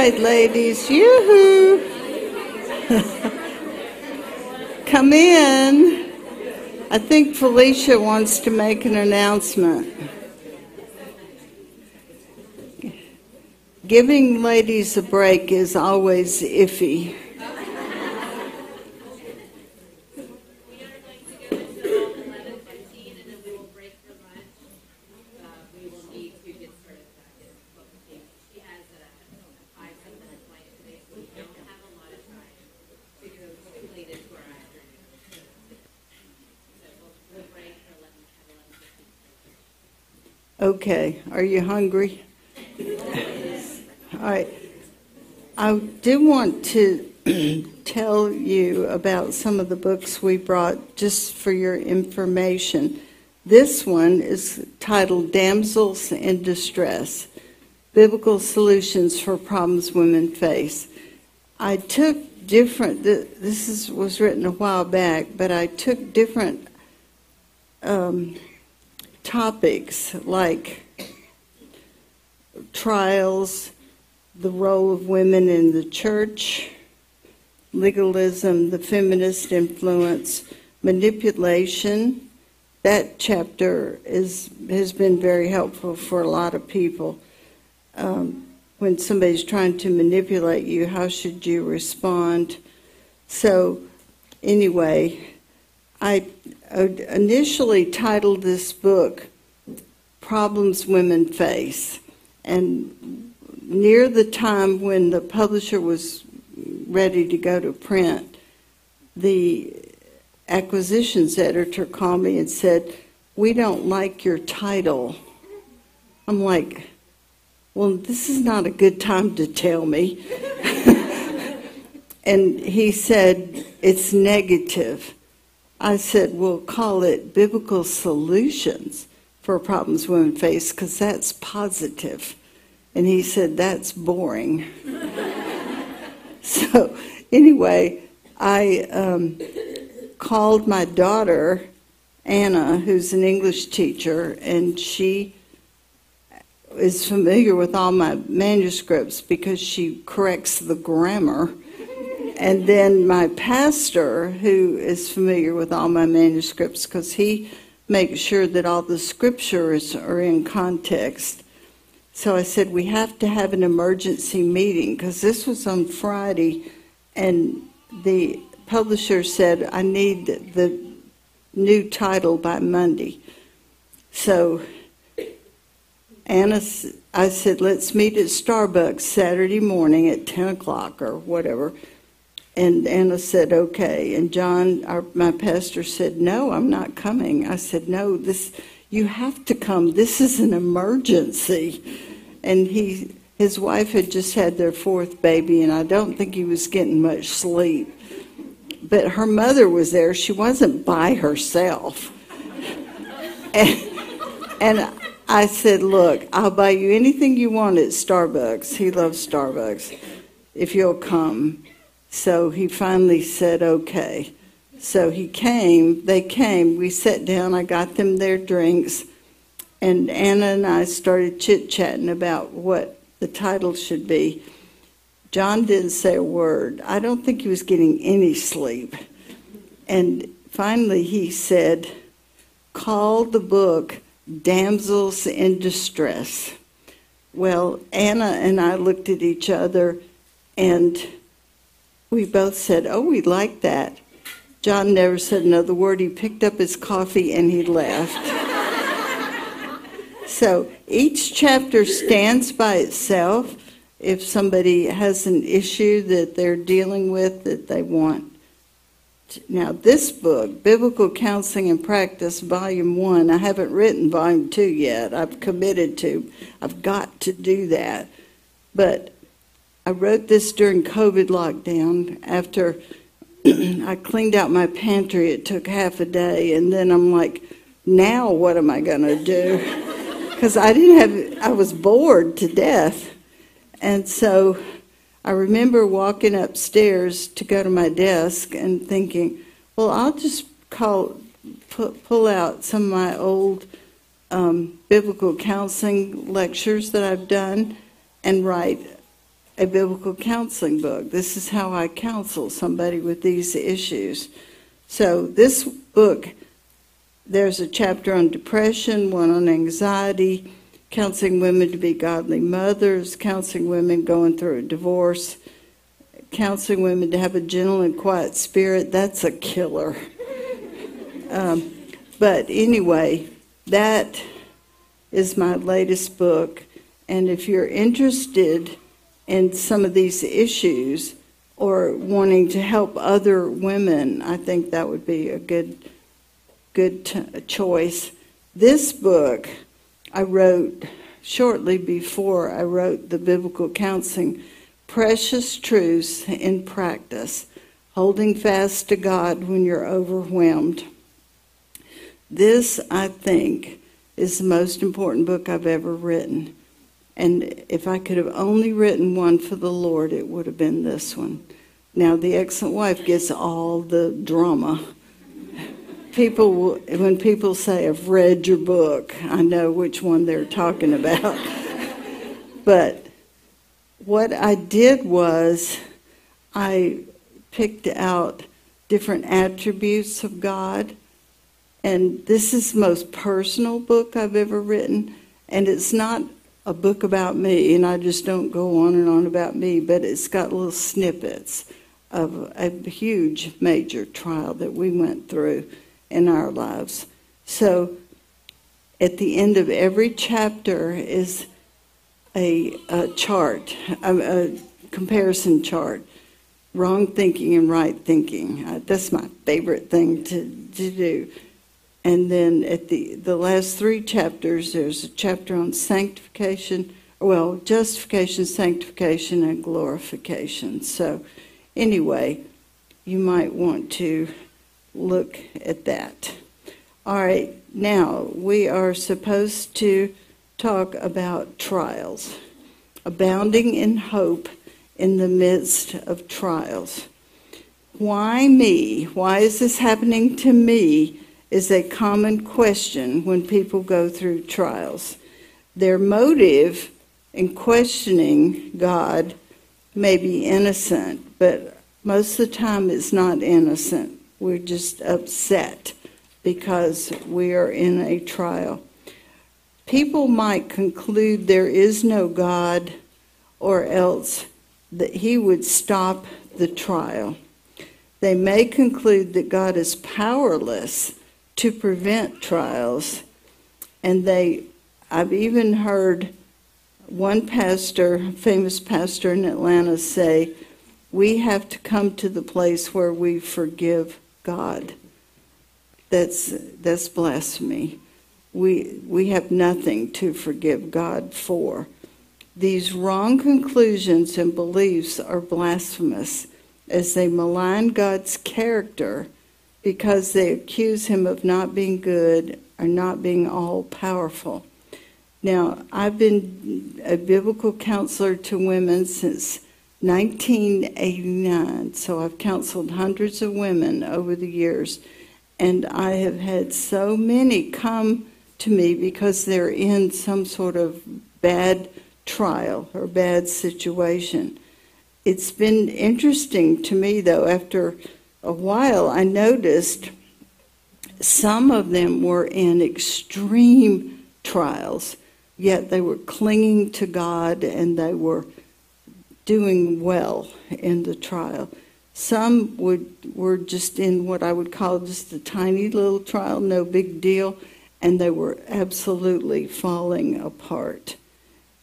Right, ladies, yoo-hoo. Come in. I think Felicia wants to make an announcement. Giving ladies a break is always iffy. Okay, are you hungry? All right. I do want to tell you about some of the books we brought just for your information. This one is titled Damsels in Distress Biblical Solutions for Problems Women Face. I took different, this is, was written a while back, but I took different. Um, topics like trials, the role of women in the church, legalism, the feminist influence, manipulation. That chapter is, has been very helpful for a lot of people. Um, when somebody's trying to manipulate you, how should you respond? So, anyway, I initially titled this book Problems Women Face. And near the time when the publisher was ready to go to print, the acquisitions editor called me and said, We don't like your title. I'm like, Well, this is not a good time to tell me. and he said, It's negative. I said, we'll call it biblical solutions for problems women face because that's positive. And he said, that's boring. so, anyway, I um, called my daughter, Anna, who's an English teacher, and she is familiar with all my manuscripts because she corrects the grammar and then my pastor, who is familiar with all my manuscripts, because he makes sure that all the scriptures are in context. So I said, We have to have an emergency meeting, because this was on Friday, and the publisher said, I need the new title by Monday. So Anna, I said, let's meet at Starbucks Saturday morning at 10 o'clock or whatever. And Anna said, okay. And John, our, my pastor, said, no, I'm not coming. I said, no, this, you have to come. This is an emergency. And he, his wife had just had their fourth baby, and I don't think he was getting much sleep. But her mother was there. She wasn't by herself. and, and I said, look, I'll buy you anything you want at Starbucks. He loves Starbucks. If you'll come. So he finally said, okay. So he came, they came, we sat down, I got them their drinks, and Anna and I started chit chatting about what the title should be. John didn't say a word. I don't think he was getting any sleep. And finally he said, Call the book Damsels in Distress. Well, Anna and I looked at each other and we both said, Oh, we like that. John never said another word. He picked up his coffee and he left. so each chapter stands by itself. If somebody has an issue that they're dealing with that they want. Now, this book, Biblical Counseling and Practice, Volume 1, I haven't written Volume 2 yet. I've committed to. I've got to do that. But I wrote this during COVID lockdown after I cleaned out my pantry. It took half a day, and then I'm like, now what am I going to do? Because I didn't have, I was bored to death. And so I remember walking upstairs to go to my desk and thinking, well, I'll just call, pull out some of my old um, biblical counseling lectures that I've done and write a biblical counseling book. This is how I counsel somebody with these issues. So, this book, there's a chapter on depression, one on anxiety, counseling women to be godly mothers, counseling women going through a divorce, counseling women to have a gentle and quiet spirit. That's a killer. um, but anyway, that is my latest book. And if you're interested in some of these issues or wanting to help other women, I think that would be a good good t- choice. This book I wrote shortly before I wrote the biblical counseling precious truths in practice, holding fast to God when you're overwhelmed. This, I think, is the most important book I've ever written. And if I could have only written one for the Lord, it would have been this one. Now, The Excellent Wife gets all the drama. People, when people say, I've read your book, I know which one they're talking about. but what I did was I picked out different attributes of God. And this is the most personal book I've ever written. And it's not a book about me, and I just don't go on and on about me, but it's got little snippets of a huge major trial that we went through in our lives. So at the end of every chapter is a, a chart, a, a, comparison chart, wrong thinking and right thinking. Uh, that's my favorite thing to, to do. And then at the, the last three chapters, there's a chapter on sanctification, well, justification, sanctification, and glorification. So, anyway, you might want to look at that. All right, now we are supposed to talk about trials, abounding in hope in the midst of trials. Why me? Why is this happening to me? Is a common question when people go through trials. Their motive in questioning God may be innocent, but most of the time it's not innocent. We're just upset because we are in a trial people might conclude there is no God or else that he would stop the trial. They may conclude that God is powerless to prevent trials. And they, I've even heard one pastor, famous pastor in Atlanta, say, We have to come to the place where we forgive God. That's, that's blasphemy we, we have nothing to forgive God for. These wrong conclusions and beliefs are blasphemous as they malign God's character because they accuse him of not being good or not being all powerful. Now, I've been a biblical counselor to women since 1989, so I've counseled hundreds of women over the years, and I have had so many come to me because they're in some sort of bad trial or bad situation. It's been interesting to me, though, after a while, I noticed some of them were in extreme trials, yet they were clinging to God and they were doing well in the trial. Some would, were just in what I would call just a tiny little trial, no big deal and they were absolutely falling apart.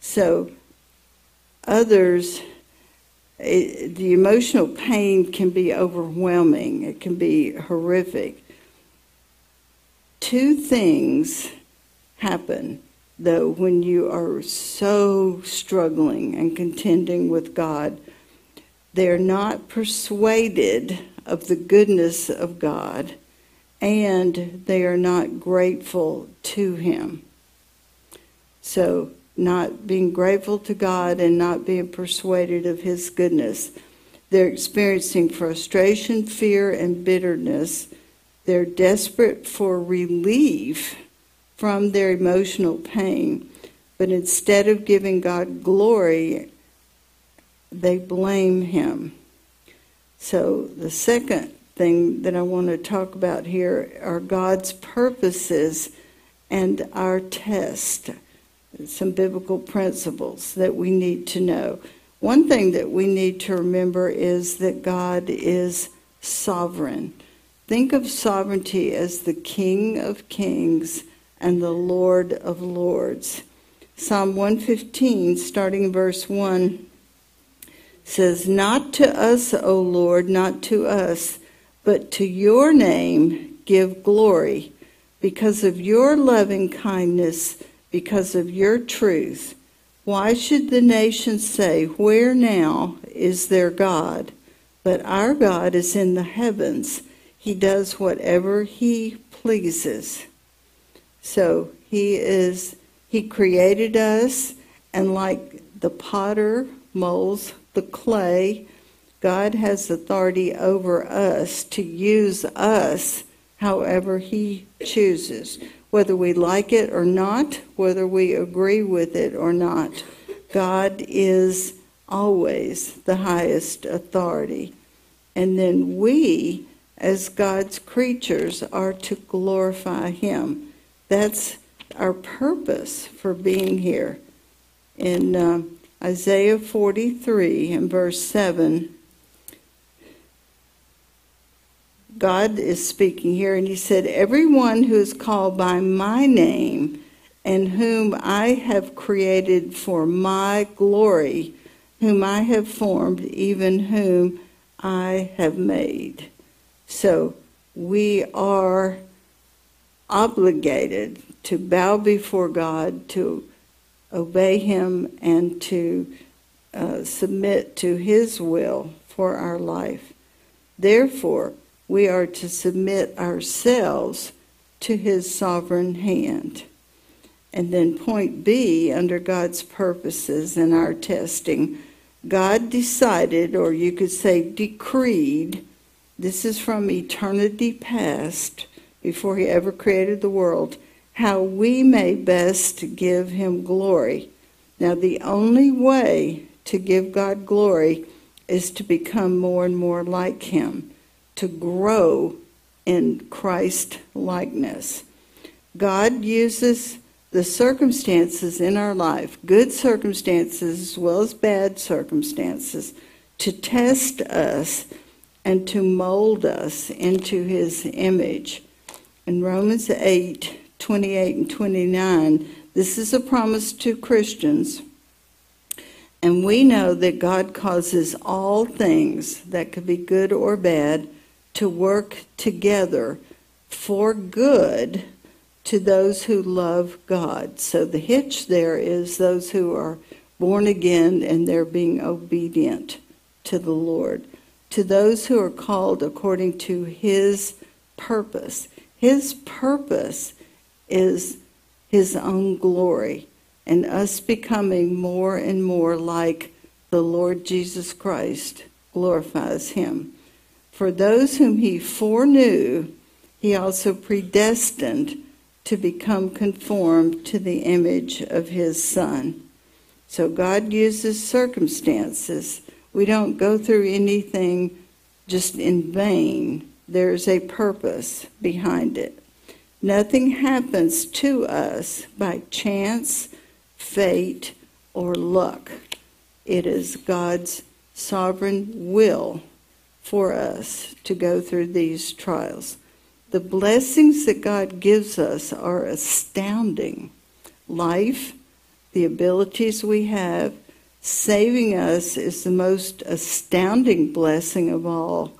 So, others, it, the emotional pain can be overwhelming, it can be horrific. Two things happen, though, when you are so struggling and contending with God. They're not persuaded of the goodness of God and they are not grateful to Him. So, not being grateful to God and not being persuaded of His goodness. They're experiencing frustration, fear, and bitterness. They're desperate for relief from their emotional pain. But instead of giving God glory they blame him. So, the second thing that I want to talk about here are God's purposes and our test. Some biblical principles that we need to know. One thing that we need to remember is that God is sovereign. Think of sovereignty as the King of kings and the Lord of lords. Psalm 115, starting verse 1, says, Not to us, O Lord, not to us, but to your name give glory, because of your loving kindness, because of your truth. Why should the nations say, Where now is their God? But our God is in the heavens. He does whatever he pleases. So he is, he created us, and like the potter molds the clay, God has authority over us to use us however he chooses, whether we like it or not, whether we agree with it or not. God is always the highest authority. And then we, as God's creatures, are to glorify him. That's our purpose for being here. In uh, Isaiah 43 and verse 7, God is speaking here, and He said, Everyone who is called by my name and whom I have created for my glory, whom I have formed, even whom I have made. So we are obligated to bow before God, to obey Him, and to uh, submit to His will for our life. Therefore, we are to submit ourselves to His sovereign hand. And then, point B, under God's purposes and our testing, God decided, or you could say decreed, this is from eternity past before he ever created the world, how we may best give him glory. Now, the only way to give God glory is to become more and more like him, to grow in Christ likeness. God uses the circumstances in our life, good circumstances as well as bad circumstances, to test us and to mold us into his image. In Romans 8 28 and 29, this is a promise to Christians. And we know that God causes all things that could be good or bad to work together for good to those who love God. So the hitch there is those who are born again and they're being obedient to the Lord. To those who are called according to his purpose. His purpose is His own glory and us becoming more and more like the Lord Jesus Christ glorifies Him. For those whom He foreknew, He also predestined to become conformed to the image of His Son. So God uses circumstances. We don't go through anything just in vain there's a purpose behind it. Nothing happens to us by chance, fate, or luck. It is God's sovereign will for us to go through these trials. The blessings that God gives us are astounding. Life, the abilities we have, saving us is the most astounding blessing of all.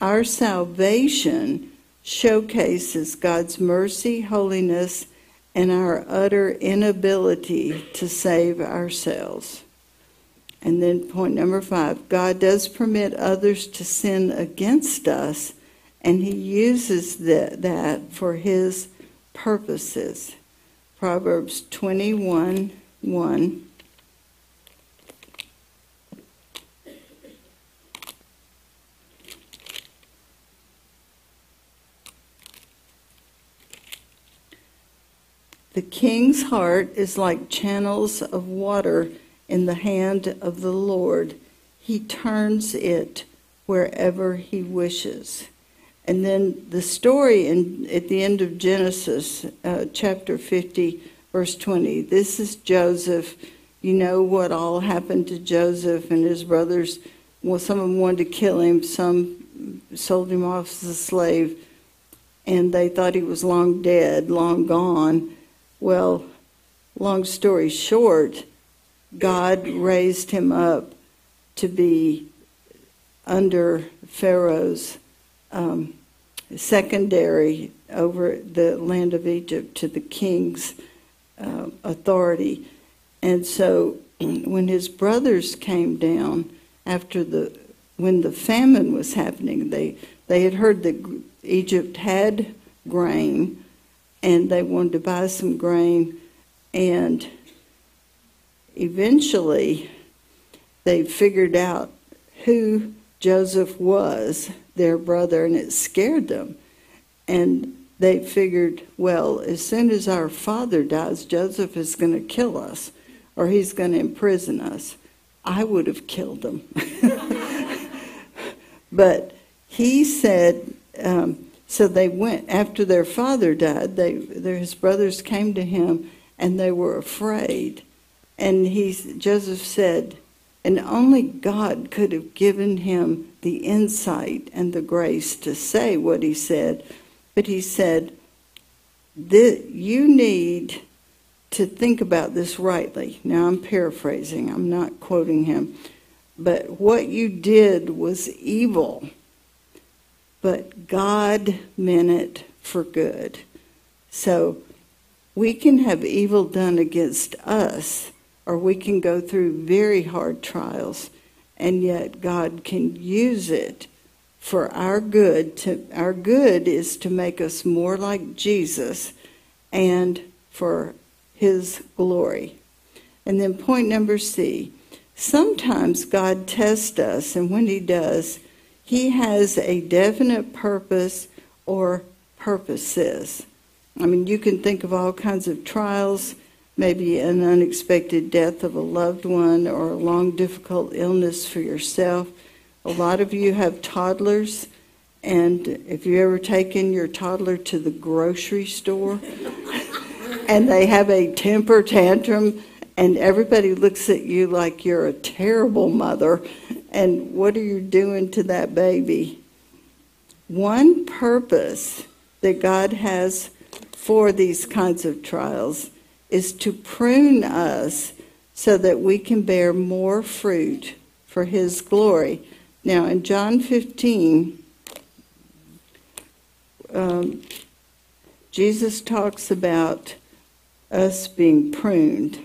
Our salvation showcases God's mercy, holiness, and our utter inability to save ourselves. And then point number five God does permit others to sin against us, and He uses that, that for His purposes. Proverbs 21 1. The king's heart is like channels of water in the hand of the Lord. he turns it wherever he wishes. And then the story in, at the end of Genesis, uh, chapter 50, verse 20. This is Joseph. You know what all happened to Joseph and his brothers. Well, some of them wanted to kill him, some sold him off as a slave, and they thought he was long dead, long gone. Well, long story short, God raised him up to be under Pharaoh's um, secondary over the land of Egypt to the king's uh, authority. And so when his brothers came down after the when the famine was happening, they they had heard that Egypt had grain, and they wanted to buy some grain, and eventually they figured out who Joseph was, their brother, and it scared them. And they figured, well, as soon as our father dies, Joseph is going to kill us or he's going to imprison us. I would have killed him. but he said, um, so they went, after their father died, they, their, his brothers came to him and they were afraid. And he, Joseph said, and only God could have given him the insight and the grace to say what he said but he said, You need to think about this rightly. Now, I'm paraphrasing, I'm not quoting him. But what you did was evil, but God meant it for good. So we can have evil done against us, or we can go through very hard trials, and yet God can use it for our good to our good is to make us more like Jesus and for his glory. And then point number C, sometimes God tests us and when he does, he has a definite purpose or purposes. I mean, you can think of all kinds of trials, maybe an unexpected death of a loved one or a long difficult illness for yourself a lot of you have toddlers, and if you ever taken your toddler to the grocery store and they have a temper tantrum, and everybody looks at you like you're a terrible mother, and what are you doing to that baby? One purpose that God has for these kinds of trials is to prune us so that we can bear more fruit for His glory. Now, in John 15, um, Jesus talks about us being pruned.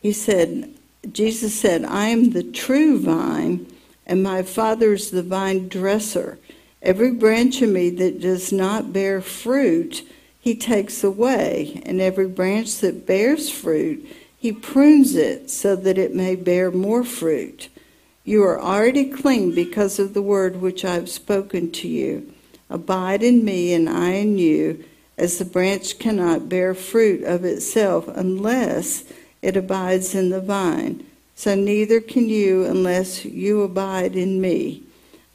He said, Jesus said, I am the true vine, and my Father is the vine dresser. Every branch in me that does not bear fruit, he takes away, and every branch that bears fruit, he prunes it so that it may bear more fruit. You are already clean because of the word which I have spoken to you. Abide in me, and I in you, as the branch cannot bear fruit of itself unless it abides in the vine. So neither can you unless you abide in me.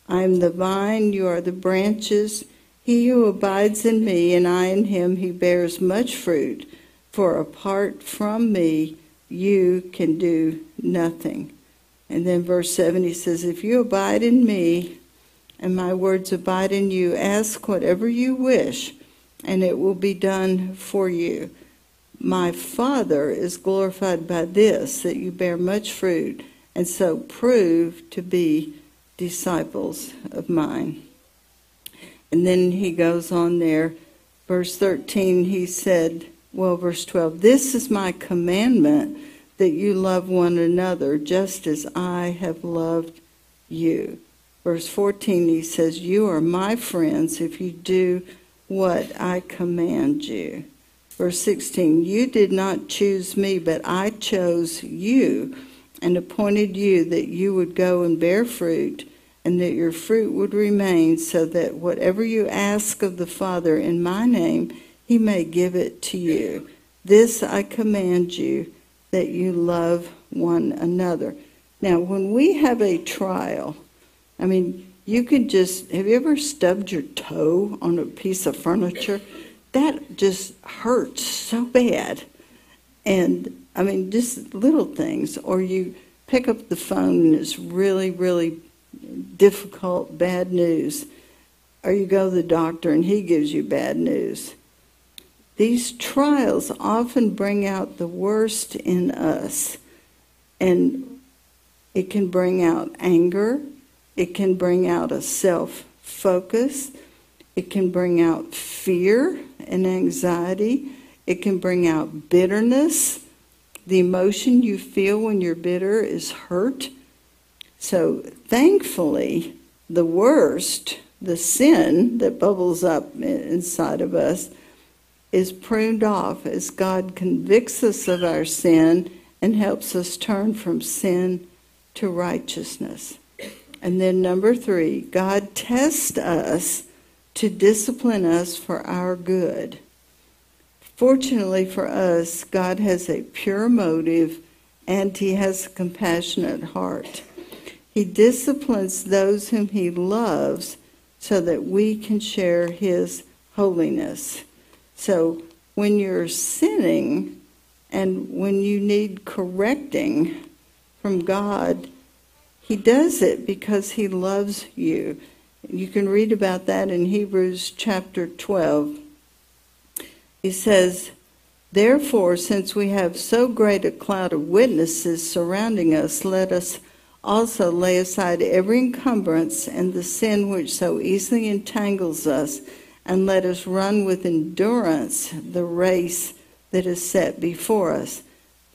I am the vine, you are the branches. He who abides in me, and I in him, he bears much fruit. For apart from me, you can do nothing. And then verse 7, he says, If you abide in me and my words abide in you, ask whatever you wish, and it will be done for you. My Father is glorified by this, that you bear much fruit, and so prove to be disciples of mine. And then he goes on there, verse 13, he said, well, verse 12, this is my commandment that you love one another just as I have loved you. Verse 14, he says, You are my friends if you do what I command you. Verse 16, You did not choose me, but I chose you and appointed you that you would go and bear fruit, and that your fruit would remain, so that whatever you ask of the Father in my name, he may give it to you. This I command you that you love one another. Now, when we have a trial, I mean, you can just, have you ever stubbed your toe on a piece of furniture? That just hurts so bad. And I mean, just little things. Or you pick up the phone and it's really, really difficult, bad news. Or you go to the doctor and he gives you bad news. These trials often bring out the worst in us. And it can bring out anger. It can bring out a self focus. It can bring out fear and anxiety. It can bring out bitterness. The emotion you feel when you're bitter is hurt. So, thankfully, the worst, the sin that bubbles up inside of us, is pruned off as God convicts us of our sin and helps us turn from sin to righteousness. And then, number three, God tests us to discipline us for our good. Fortunately for us, God has a pure motive and He has a compassionate heart. He disciplines those whom He loves so that we can share His holiness. So when you're sinning and when you need correcting from God, He does it because He loves you. You can read about that in Hebrews chapter 12. He says, Therefore, since we have so great a cloud of witnesses surrounding us, let us also lay aside every encumbrance and the sin which so easily entangles us, and let us run with endurance the race that is set before us,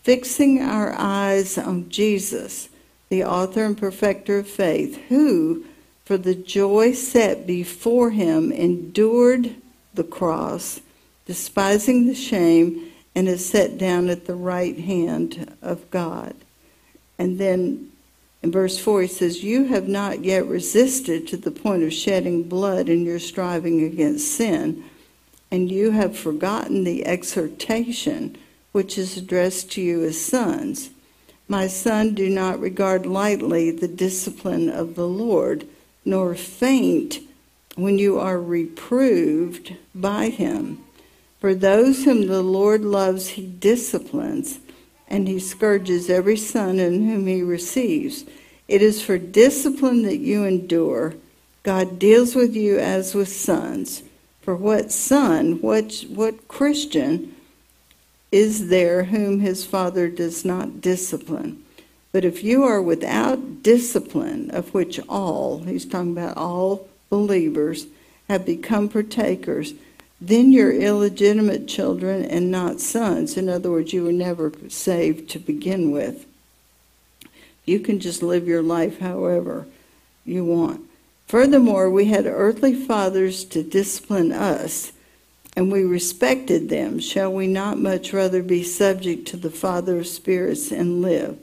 fixing our eyes on Jesus, the author and perfecter of faith, who, for the joy set before him, endured the cross despising the shame, and is set down at the right hand of God. And then in verse 4, he says, You have not yet resisted to the point of shedding blood in your striving against sin, and you have forgotten the exhortation which is addressed to you as sons. My son, do not regard lightly the discipline of the Lord, nor faint when you are reproved by him. For those whom the Lord loves, he disciplines, and he scourges every son in whom he receives. It is for discipline that you endure. God deals with you as with sons. For what son, what, what Christian is there whom his father does not discipline? But if you are without discipline, of which all, he's talking about all believers, have become partakers, then you're illegitimate children and not sons. In other words, you were never saved to begin with. You can just live your life however you want. Furthermore, we had earthly fathers to discipline us, and we respected them. Shall we not much rather be subject to the Father of spirits and live?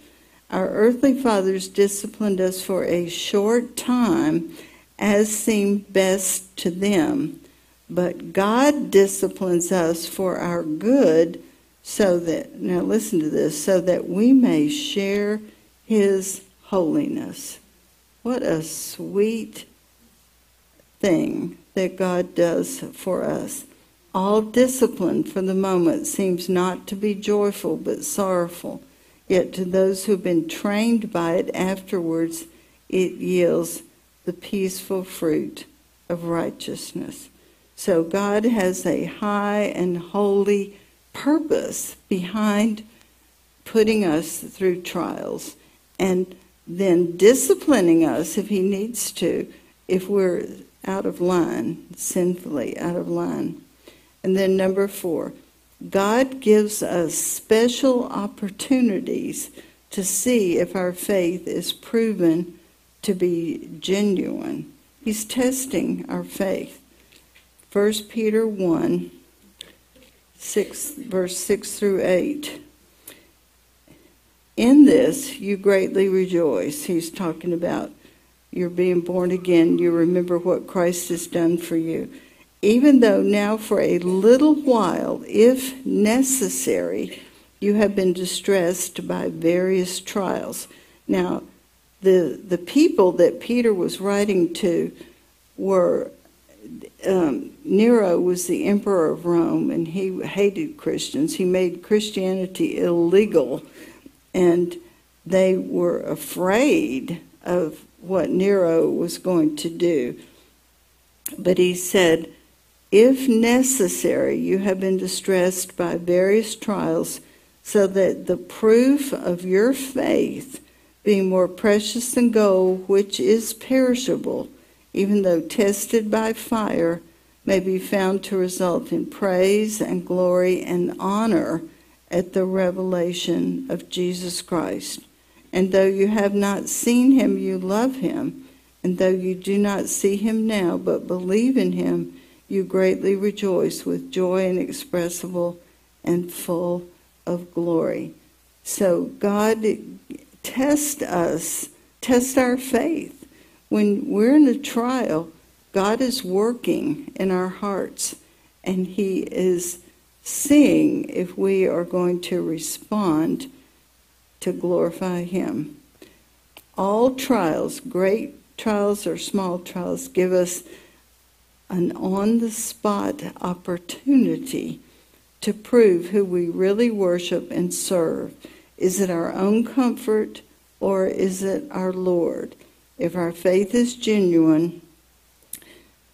Our earthly fathers disciplined us for a short time as seemed best to them but God disciplines us for our good so that, now listen to this, so that we may share his holiness. What a sweet thing that God does for us. All discipline for the moment seems not to be joyful but sorrowful. Yet to those who've been trained by it afterwards, it yields the peaceful fruit of righteousness. So God has a high and holy purpose behind putting us through trials and then disciplining us if he needs to if we're out of line, sinfully out of line. And then number four, God gives us special opportunities to see if our faith is proven to be genuine. He's testing our faith. 1 Peter 1, 6, verse 6 through 8. In this you greatly rejoice. He's talking about you're being born again. You remember what Christ has done for you. Even though now for a little while, if necessary, you have been distressed by various trials. Now, the the people that Peter was writing to were um, Nero was the emperor of Rome, and he hated Christians. He made Christianity illegal, and they were afraid of what Nero was going to do. But he said, If necessary, you have been distressed by various trials, so that the proof of your faith, being more precious than gold, which is perishable, even though tested by fire, may be found to result in praise and glory and honor at the revelation of Jesus Christ. And though you have not seen him, you love him. And though you do not see him now, but believe in him, you greatly rejoice with joy inexpressible and full of glory. So God test us, test our faith when we're in a trial, God is working in our hearts and He is seeing if we are going to respond to glorify Him. All trials, great trials or small trials, give us an on the spot opportunity to prove who we really worship and serve. Is it our own comfort or is it our Lord? If our faith is genuine,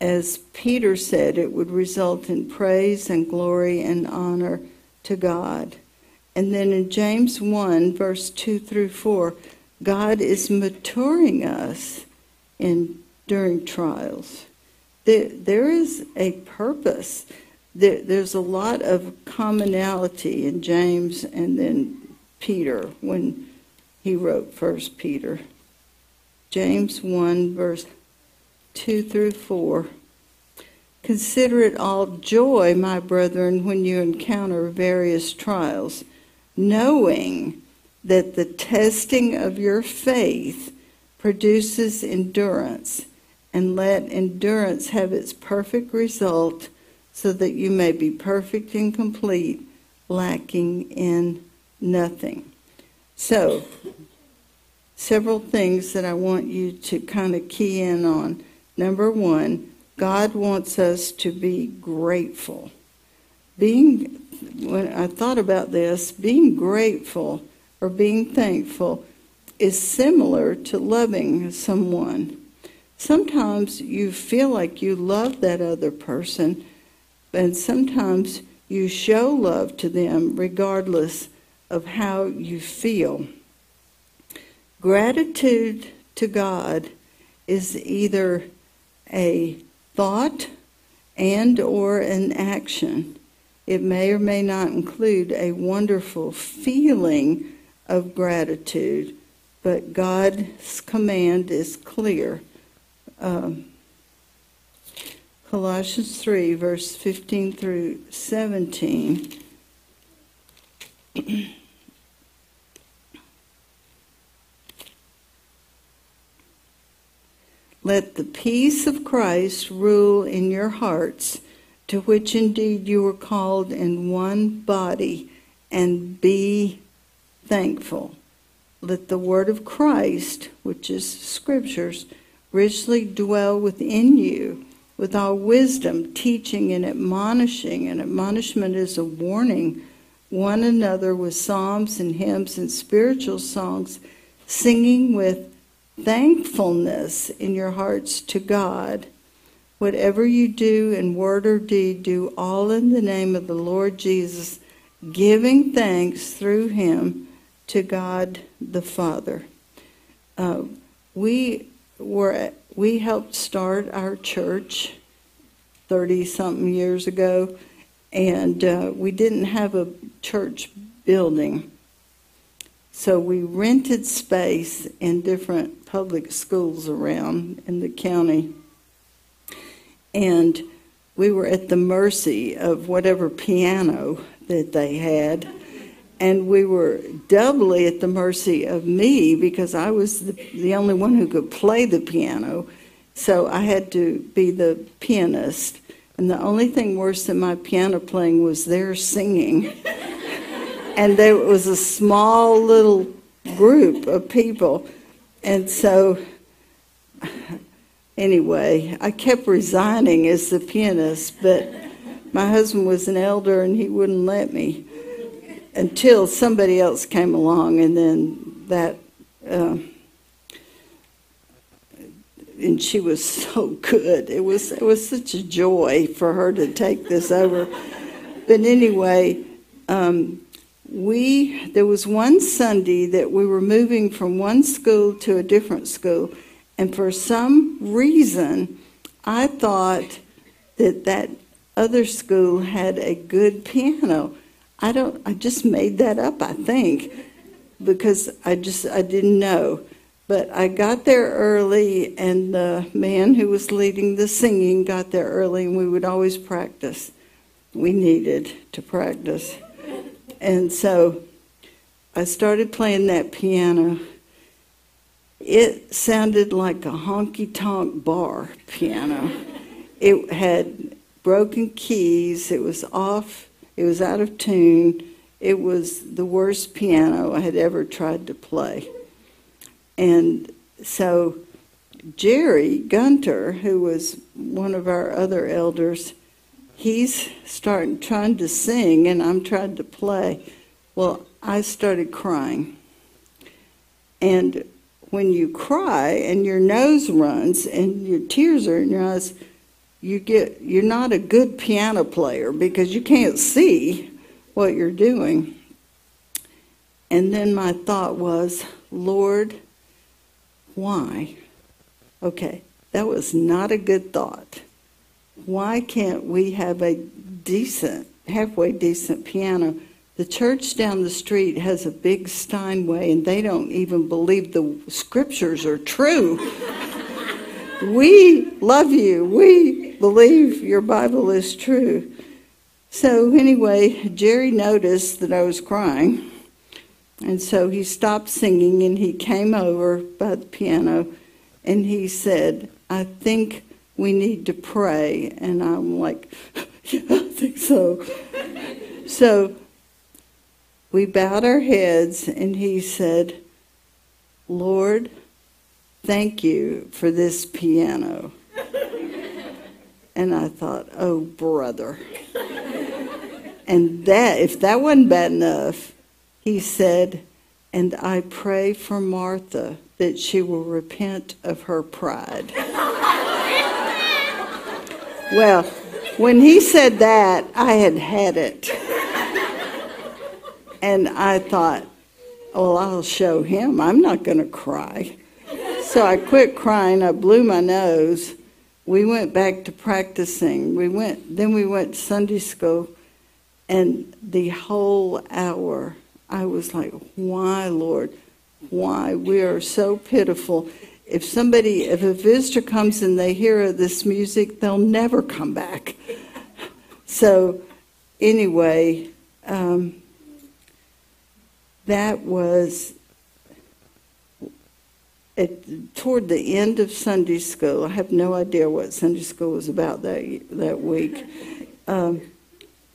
as Peter said, it would result in praise and glory and honor to God. And then in James 1, verse 2 through 4, God is maturing us in during trials. There, there is a purpose. There, there's a lot of commonality in James and then Peter when he wrote First Peter. James 1, verse 2 through 4. Consider it all joy, my brethren, when you encounter various trials, knowing that the testing of your faith produces endurance, and let endurance have its perfect result, so that you may be perfect and complete, lacking in nothing. So, several things that I want you to kind of key in on. Number one, God wants us to be grateful. Being, when I thought about this, being grateful or being thankful is similar to loving someone. Sometimes you feel like you love that other person, and sometimes you show love to them regardless of how you feel. Gratitude to God is either a thought and or an action. It may or may not include a wonderful feeling of gratitude, but God's command is clear. Um, Colossians 3, verse 15 through 17. Let the peace of Christ rule in your hearts, to which indeed you were called in one body, and be thankful. Let the word of Christ, which is scriptures, richly dwell within you with all wisdom, teaching and admonishing. And admonishment is a warning one another with psalms and hymns and spiritual songs, singing with thankfulness in your hearts to God. Whatever you do in word or deed, do all in the name of the Lord Jesus, giving thanks through him to God the Father. Uh, we were we helped start our church 30 something years ago and uh, we didn't have a church building so we rented space in different public schools around in the county. And we were at the mercy of whatever piano that they had. And we were doubly at the mercy of me because I was the, the only one who could play the piano. So I had to be the pianist. And the only thing worse than my piano playing was their singing. and there was a small little group of people. And so, anyway, I kept resigning as the pianist, but my husband was an elder and he wouldn't let me until somebody else came along, and then that. Uh, and she was so good. It was it was such a joy for her to take this over. But anyway, um, we there was one Sunday that we were moving from one school to a different school, and for some reason, I thought that that other school had a good piano. I don't. I just made that up. I think because I just I didn't know. But I got there early, and the man who was leading the singing got there early, and we would always practice. We needed to practice. And so I started playing that piano. It sounded like a honky tonk bar piano. It had broken keys, it was off, it was out of tune. It was the worst piano I had ever tried to play. And so Jerry Gunter, who was one of our other elders, he's starting trying to sing and I'm trying to play. Well, I started crying. And when you cry and your nose runs and your tears are in your eyes, you get you're not a good piano player because you can't see what you're doing. And then my thought was, Lord, why? Okay, that was not a good thought. Why can't we have a decent, halfway decent piano? The church down the street has a big Steinway, and they don't even believe the scriptures are true. we love you. We believe your Bible is true. So, anyway, Jerry noticed that I was crying. And so he stopped singing and he came over by the piano and he said, I think we need to pray. And I'm like, yeah, I think so. so we bowed our heads and he said, Lord, thank you for this piano. and I thought, oh, brother. and that, if that wasn't bad enough, he said, And I pray for Martha that she will repent of her pride. well, when he said that, I had had it. And I thought, well, I'll show him. I'm not going to cry. So I quit crying. I blew my nose. We went back to practicing. We went, then we went to Sunday school, and the whole hour I was like, why, Lord? Why? We are so pitiful. If somebody, if a visitor comes and they hear this music, they'll never come back. So, anyway, um, that was at, toward the end of Sunday school. I have no idea what Sunday school was about that that week. Um,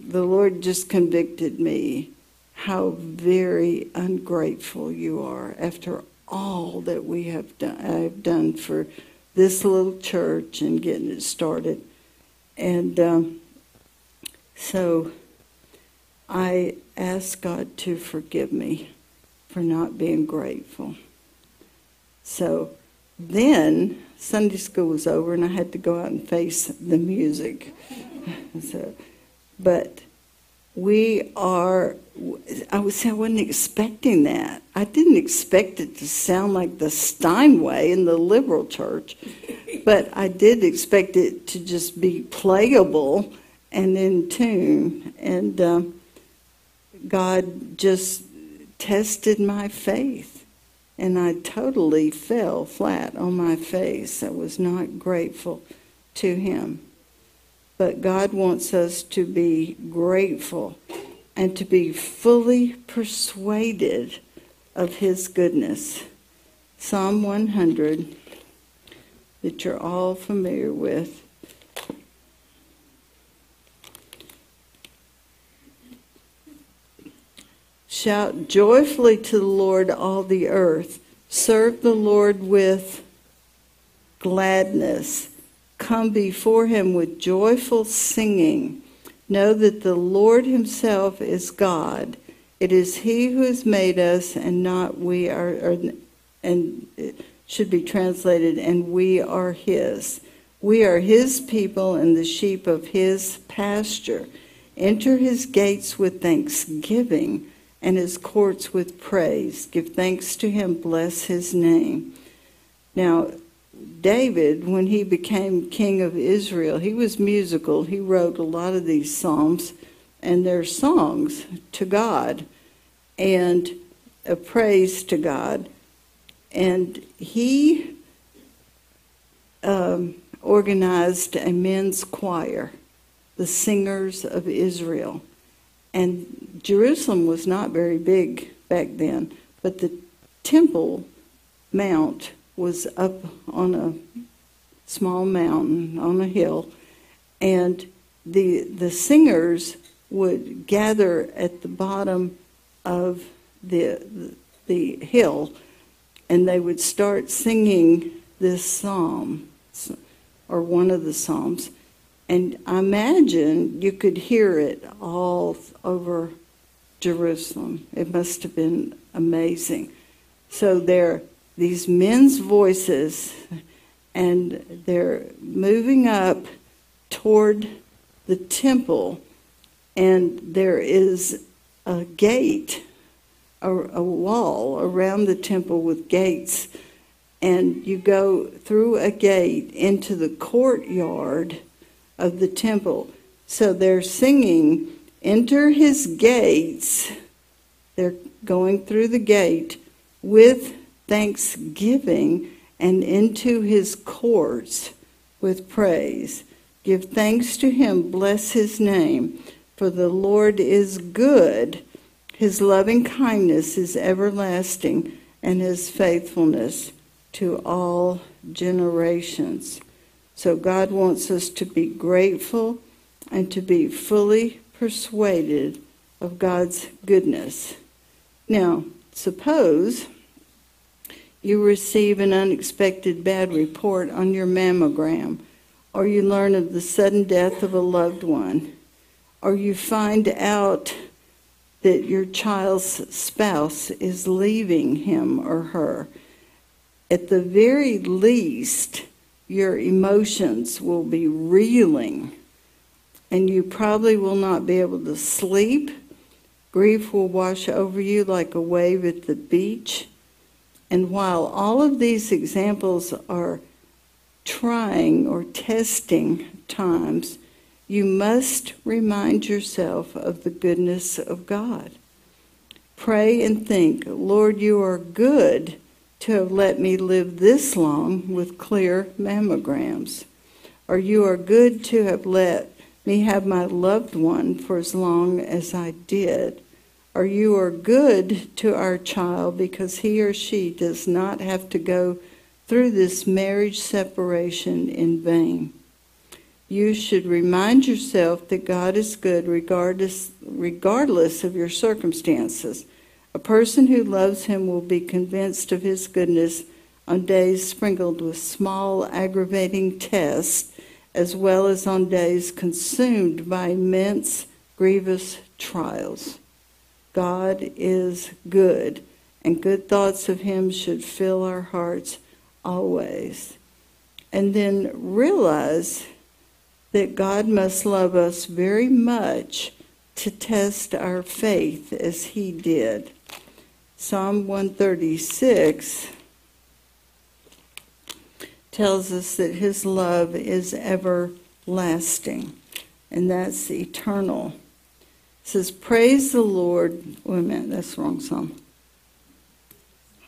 the Lord just convicted me how very ungrateful you are after all that we have done, I've done for this little church and getting it started. And um, so I ask God to forgive me for not being grateful. So then Sunday school was over and I had to go out and face the music. so, but we are I was I wasn't expecting that. I didn't expect it to sound like the Steinway in the liberal church, but I did expect it to just be playable and in tune. And um, God just tested my faith, and I totally fell flat on my face. I was not grateful to Him. But God wants us to be grateful and to be fully persuaded of His goodness. Psalm 100, that you're all familiar with. Shout joyfully to the Lord, all the earth. Serve the Lord with gladness. Come before him with joyful singing. Know that the Lord himself is God. It is he who has made us and not we are, or, and should be translated, and we are his. We are his people and the sheep of his pasture. Enter his gates with thanksgiving and his courts with praise. Give thanks to him, bless his name. Now, David, when he became king of Israel, he was musical. He wrote a lot of these psalms, and they're songs to God and a praise to God. And he um, organized a men's choir, the Singers of Israel. And Jerusalem was not very big back then, but the Temple Mount was up on a small mountain on a hill, and the the singers would gather at the bottom of the the hill, and they would start singing this psalm or one of the psalms, and I imagine you could hear it all over Jerusalem. It must have been amazing. So there these men's voices, and they're moving up toward the temple, and there is a gate, a, a wall around the temple with gates, and you go through a gate into the courtyard of the temple. So they're singing, Enter his gates. They're going through the gate with thanksgiving and into his courts with praise. Give thanks to him, bless his name, for the Lord is good. His loving kindness is everlasting, and his faithfulness to all generations. So God wants us to be grateful and to be fully persuaded of God's goodness. Now, suppose you receive an unexpected bad report on your mammogram, or you learn of the sudden death of a loved one, or you find out that your child's spouse is leaving him or her, at the very least, your emotions will be reeling, and you probably will not be able to sleep. Grief will wash over you like a wave at the beach and while all of these examples are trying or testing times, you must remind yourself of the goodness of God. Pray and think, Lord, you are good to have let me live this long with clear mammograms. Or you are good to have let me have my loved one for as long as I did or you are good to our child because he or she does not have to go through this marriage separation in vain. You should remind yourself that God is good regardless, regardless of your circumstances. A person who loves him will be convinced of his goodness on days sprinkled with small aggravating tests, as well as on days consumed by immense grievous trials. God is good, and good thoughts of Him should fill our hearts always. And then realize that God must love us very much to test our faith as He did. Psalm 136 tells us that His love is everlasting, and that's eternal says, Praise the Lord. Wait a minute, that's the wrong psalm.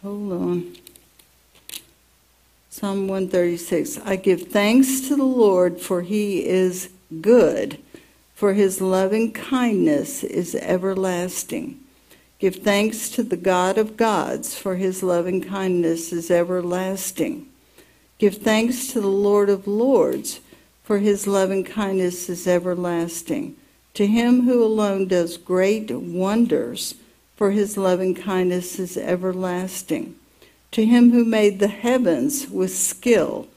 Hold on. Psalm 136 I give thanks to the Lord, for he is good, for his loving kindness is everlasting. Give thanks to the God of gods, for his loving kindness is everlasting. Give thanks to the Lord of lords, for his loving kindness is everlasting. To him who alone does great wonders, for his loving kindness is everlasting. To him who made the heavens with skill,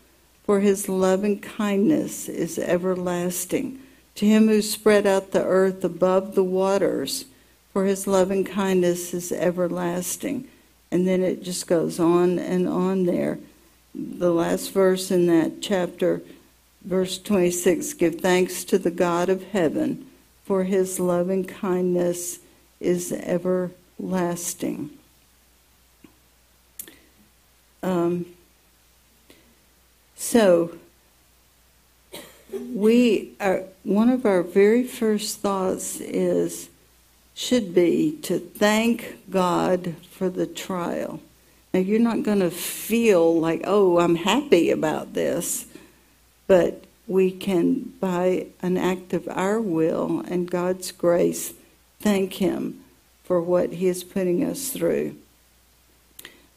for his loving kindness is everlasting. To him who spread out the earth above the waters, for his loving kindness is everlasting. And then it just goes on and on there. The last verse in that chapter, verse 26 Give thanks to the God of heaven, for his loving kindness is everlasting. Um, so, we are one of our very first thoughts is should be to thank God for the trial. Now you're not going to feel like, "Oh, I'm happy about this." But we can by an act of our will and God's grace thank him for what he is putting us through.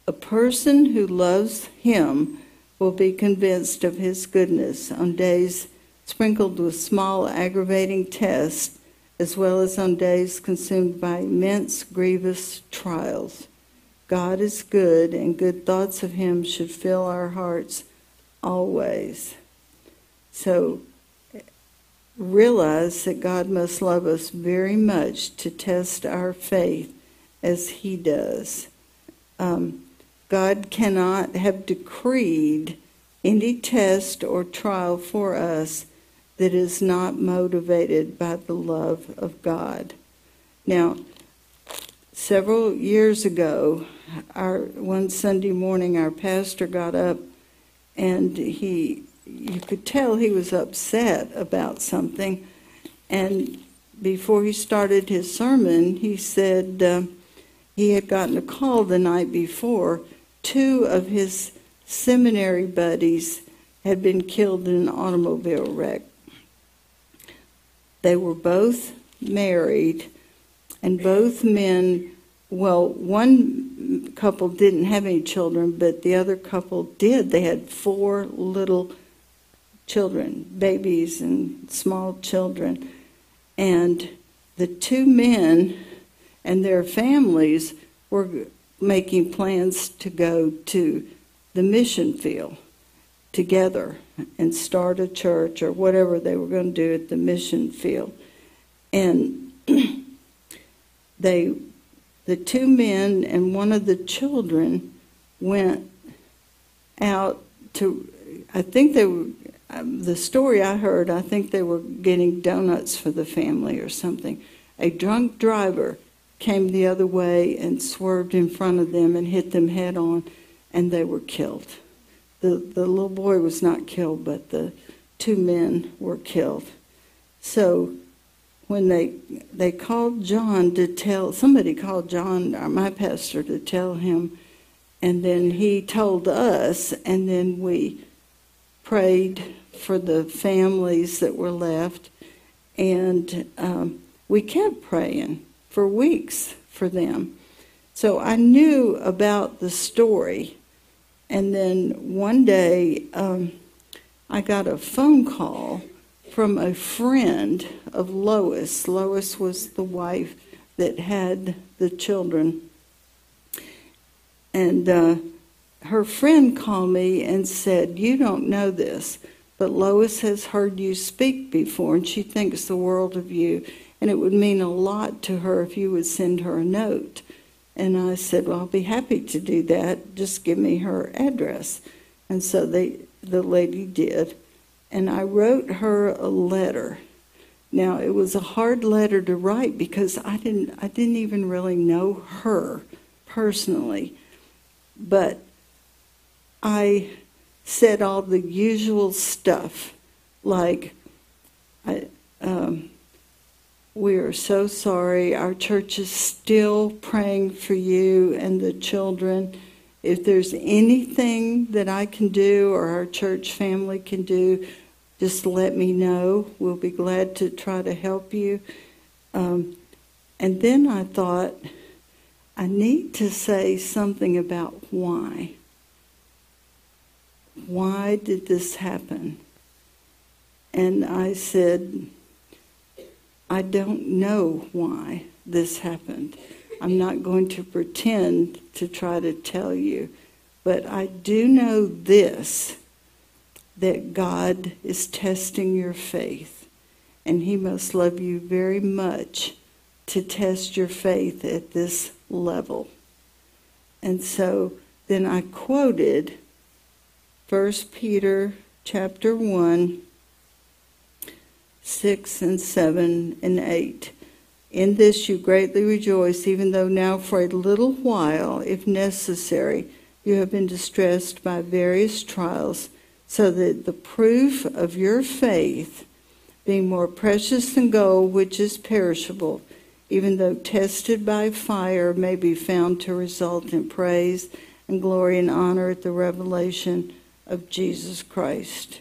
A person who loves him will be convinced of his goodness on days sprinkled with small aggravating tests, as well as on days consumed by immense grievous trials. God is good, and good thoughts of him should fill our hearts always. So realize that God must love us very much to test our faith as he does. Um, God cannot have decreed any test or trial for us that is not motivated by the love of God. Now, several years ago, our one Sunday morning, our pastor got up and he, you could tell he was upset about something. And before he started his sermon, he said uh, he had gotten a call the night before two of his seminary buddies had been killed in an automobile wreck. They were both married, and both men, well, one couple didn't have any children, but the other couple did. They had four little children, babies and small children. And the two men and their families were making plans to go to the mission field together and start a church or whatever they were going to do at the mission field. And they, the two men and one of the children went out to, I think they were, Um, the story I heard, I think they were getting donuts for the family or something. A drunk driver came the other way and swerved in front of them and hit them head on, and they were killed. The, the little boy was not killed, but the two men were killed. So when they they called John to tell somebody called John, uh, my pastor, to tell him, and then he told us, and then we prayed for the families that were left, and um, we kept praying for weeks for them. So I knew about the story. And then one day, um, I got a phone call from a friend of Lois. Lois was the wife that had the children. And uh, her friend called me and said, You don't know this, but Lois has heard you speak before, and she thinks the world of you and it would mean a lot to her if you would send her a note. And I said, Well, I'll be happy to do that. Just give me her address. And so they, the lady did. And I wrote her a letter. Now it was a hard letter to write because I didn't I didn't even really know her personally. But I said all the usual stuff like I um, we are so sorry. Our church is still praying for you and the children. If there's anything that I can do or our church family can do, just let me know. We'll be glad to try to help you. Um, and then I thought, I need to say something about why. Why did this happen? And I said, I don't know why this happened, I'm not going to pretend to try to tell you. But I do know this that God is testing your faith, and He must love you very much to test your faith at this level. And so then I quoted 1 Peter chapter 1, 6 and 7 and 8. In this you greatly rejoice, even though now for a little while, if necessary, you have been distressed by various trials, so that the proof of your faith, being more precious than gold, which is perishable, even though tested by fire, may be found to result in praise and glory and honor at the revelation of Jesus Christ.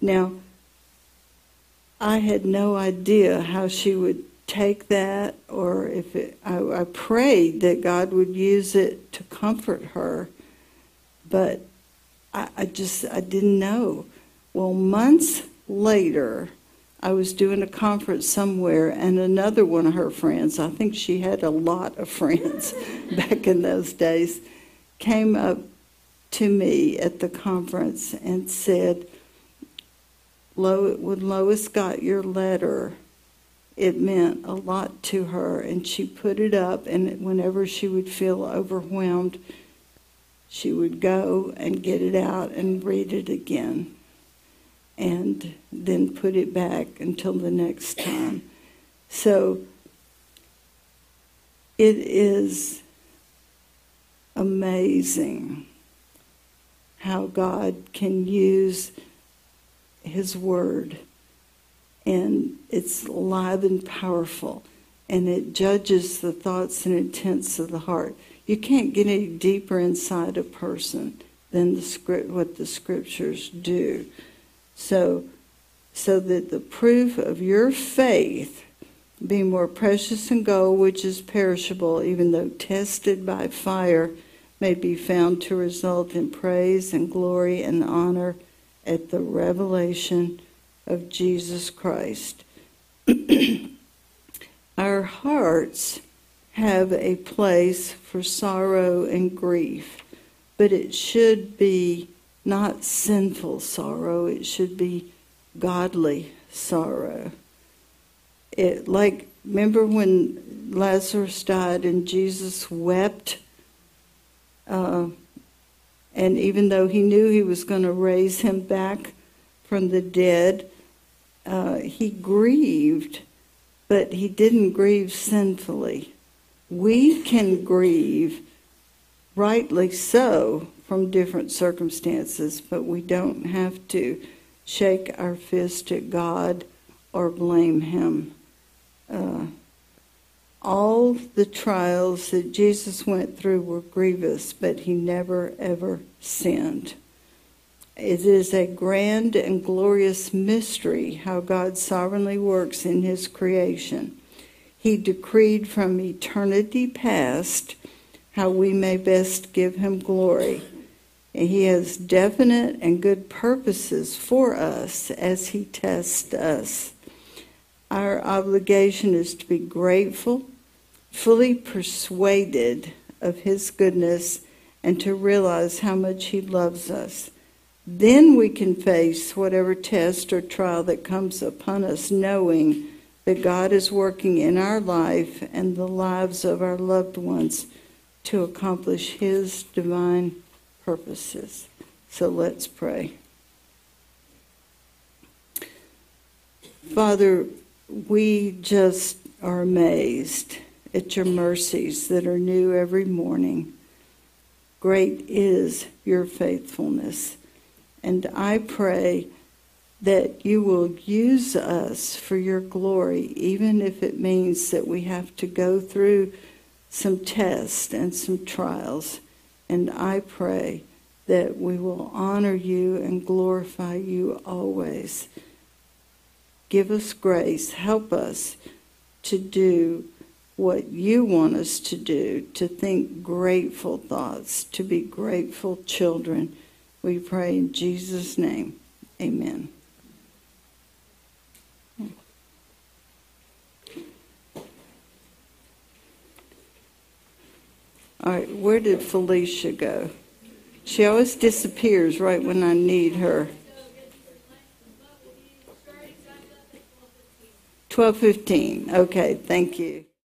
Now, I had no idea how she would take that or if it, I, I prayed that God would use it to comfort her, but I, I just I didn't know. Well, months later, I was doing a conference somewhere, and another one of her friends, I think she had a lot of friends back in those days, came up to me at the conference and said, Lo, when Lois got your letter, it meant a lot to her, and she put it up. And whenever she would feel overwhelmed, she would go and get it out and read it again, and then put it back until the next time. So it is amazing how God can use His Word and it's alive and powerful, and it judges the thoughts and intents of the heart. You can't get any deeper inside a person than the script, what the scriptures do. So, so that the proof of your faith be more precious than gold, which is perishable, even though tested by fire, may be found to result in praise and glory and honor at the revelation of Jesus Christ. Our hearts have a place for sorrow and grief, but it should be not sinful sorrow, it should be godly sorrow. It like remember when Lazarus died and Jesus wept uh, and even though he knew he was going to raise him back from the dead, uh, he grieved, but he didn't grieve sinfully. We can grieve, rightly so, from different circumstances, but we don't have to shake our fist at God or blame Him. Uh, all the trials that Jesus went through were grievous, but He never, ever sinned. It is a grand and glorious mystery how God sovereignly works in his creation. He decreed from eternity past how we may best give him glory. And he has definite and good purposes for us as he tests us. Our obligation is to be grateful, fully persuaded of his goodness, and to realize how much he loves us. Then we can face whatever test or trial that comes upon us, knowing that God is working in our life and the lives of our loved ones to accomplish His divine purposes. So let's pray. Father, we just are amazed at your mercies that are new every morning. Great is your faithfulness. And I pray that you will use us for your glory, even if it means that we have to go through some tests and some trials. And I pray that we will honor you and glorify you always. Give us grace. Help us to do what you want us to do, to think grateful thoughts, to be grateful children we pray in Jesus' name. Amen. All right, where did Felicia go? She always disappears right when I need her. Twelve fifteen. Okay, thank you.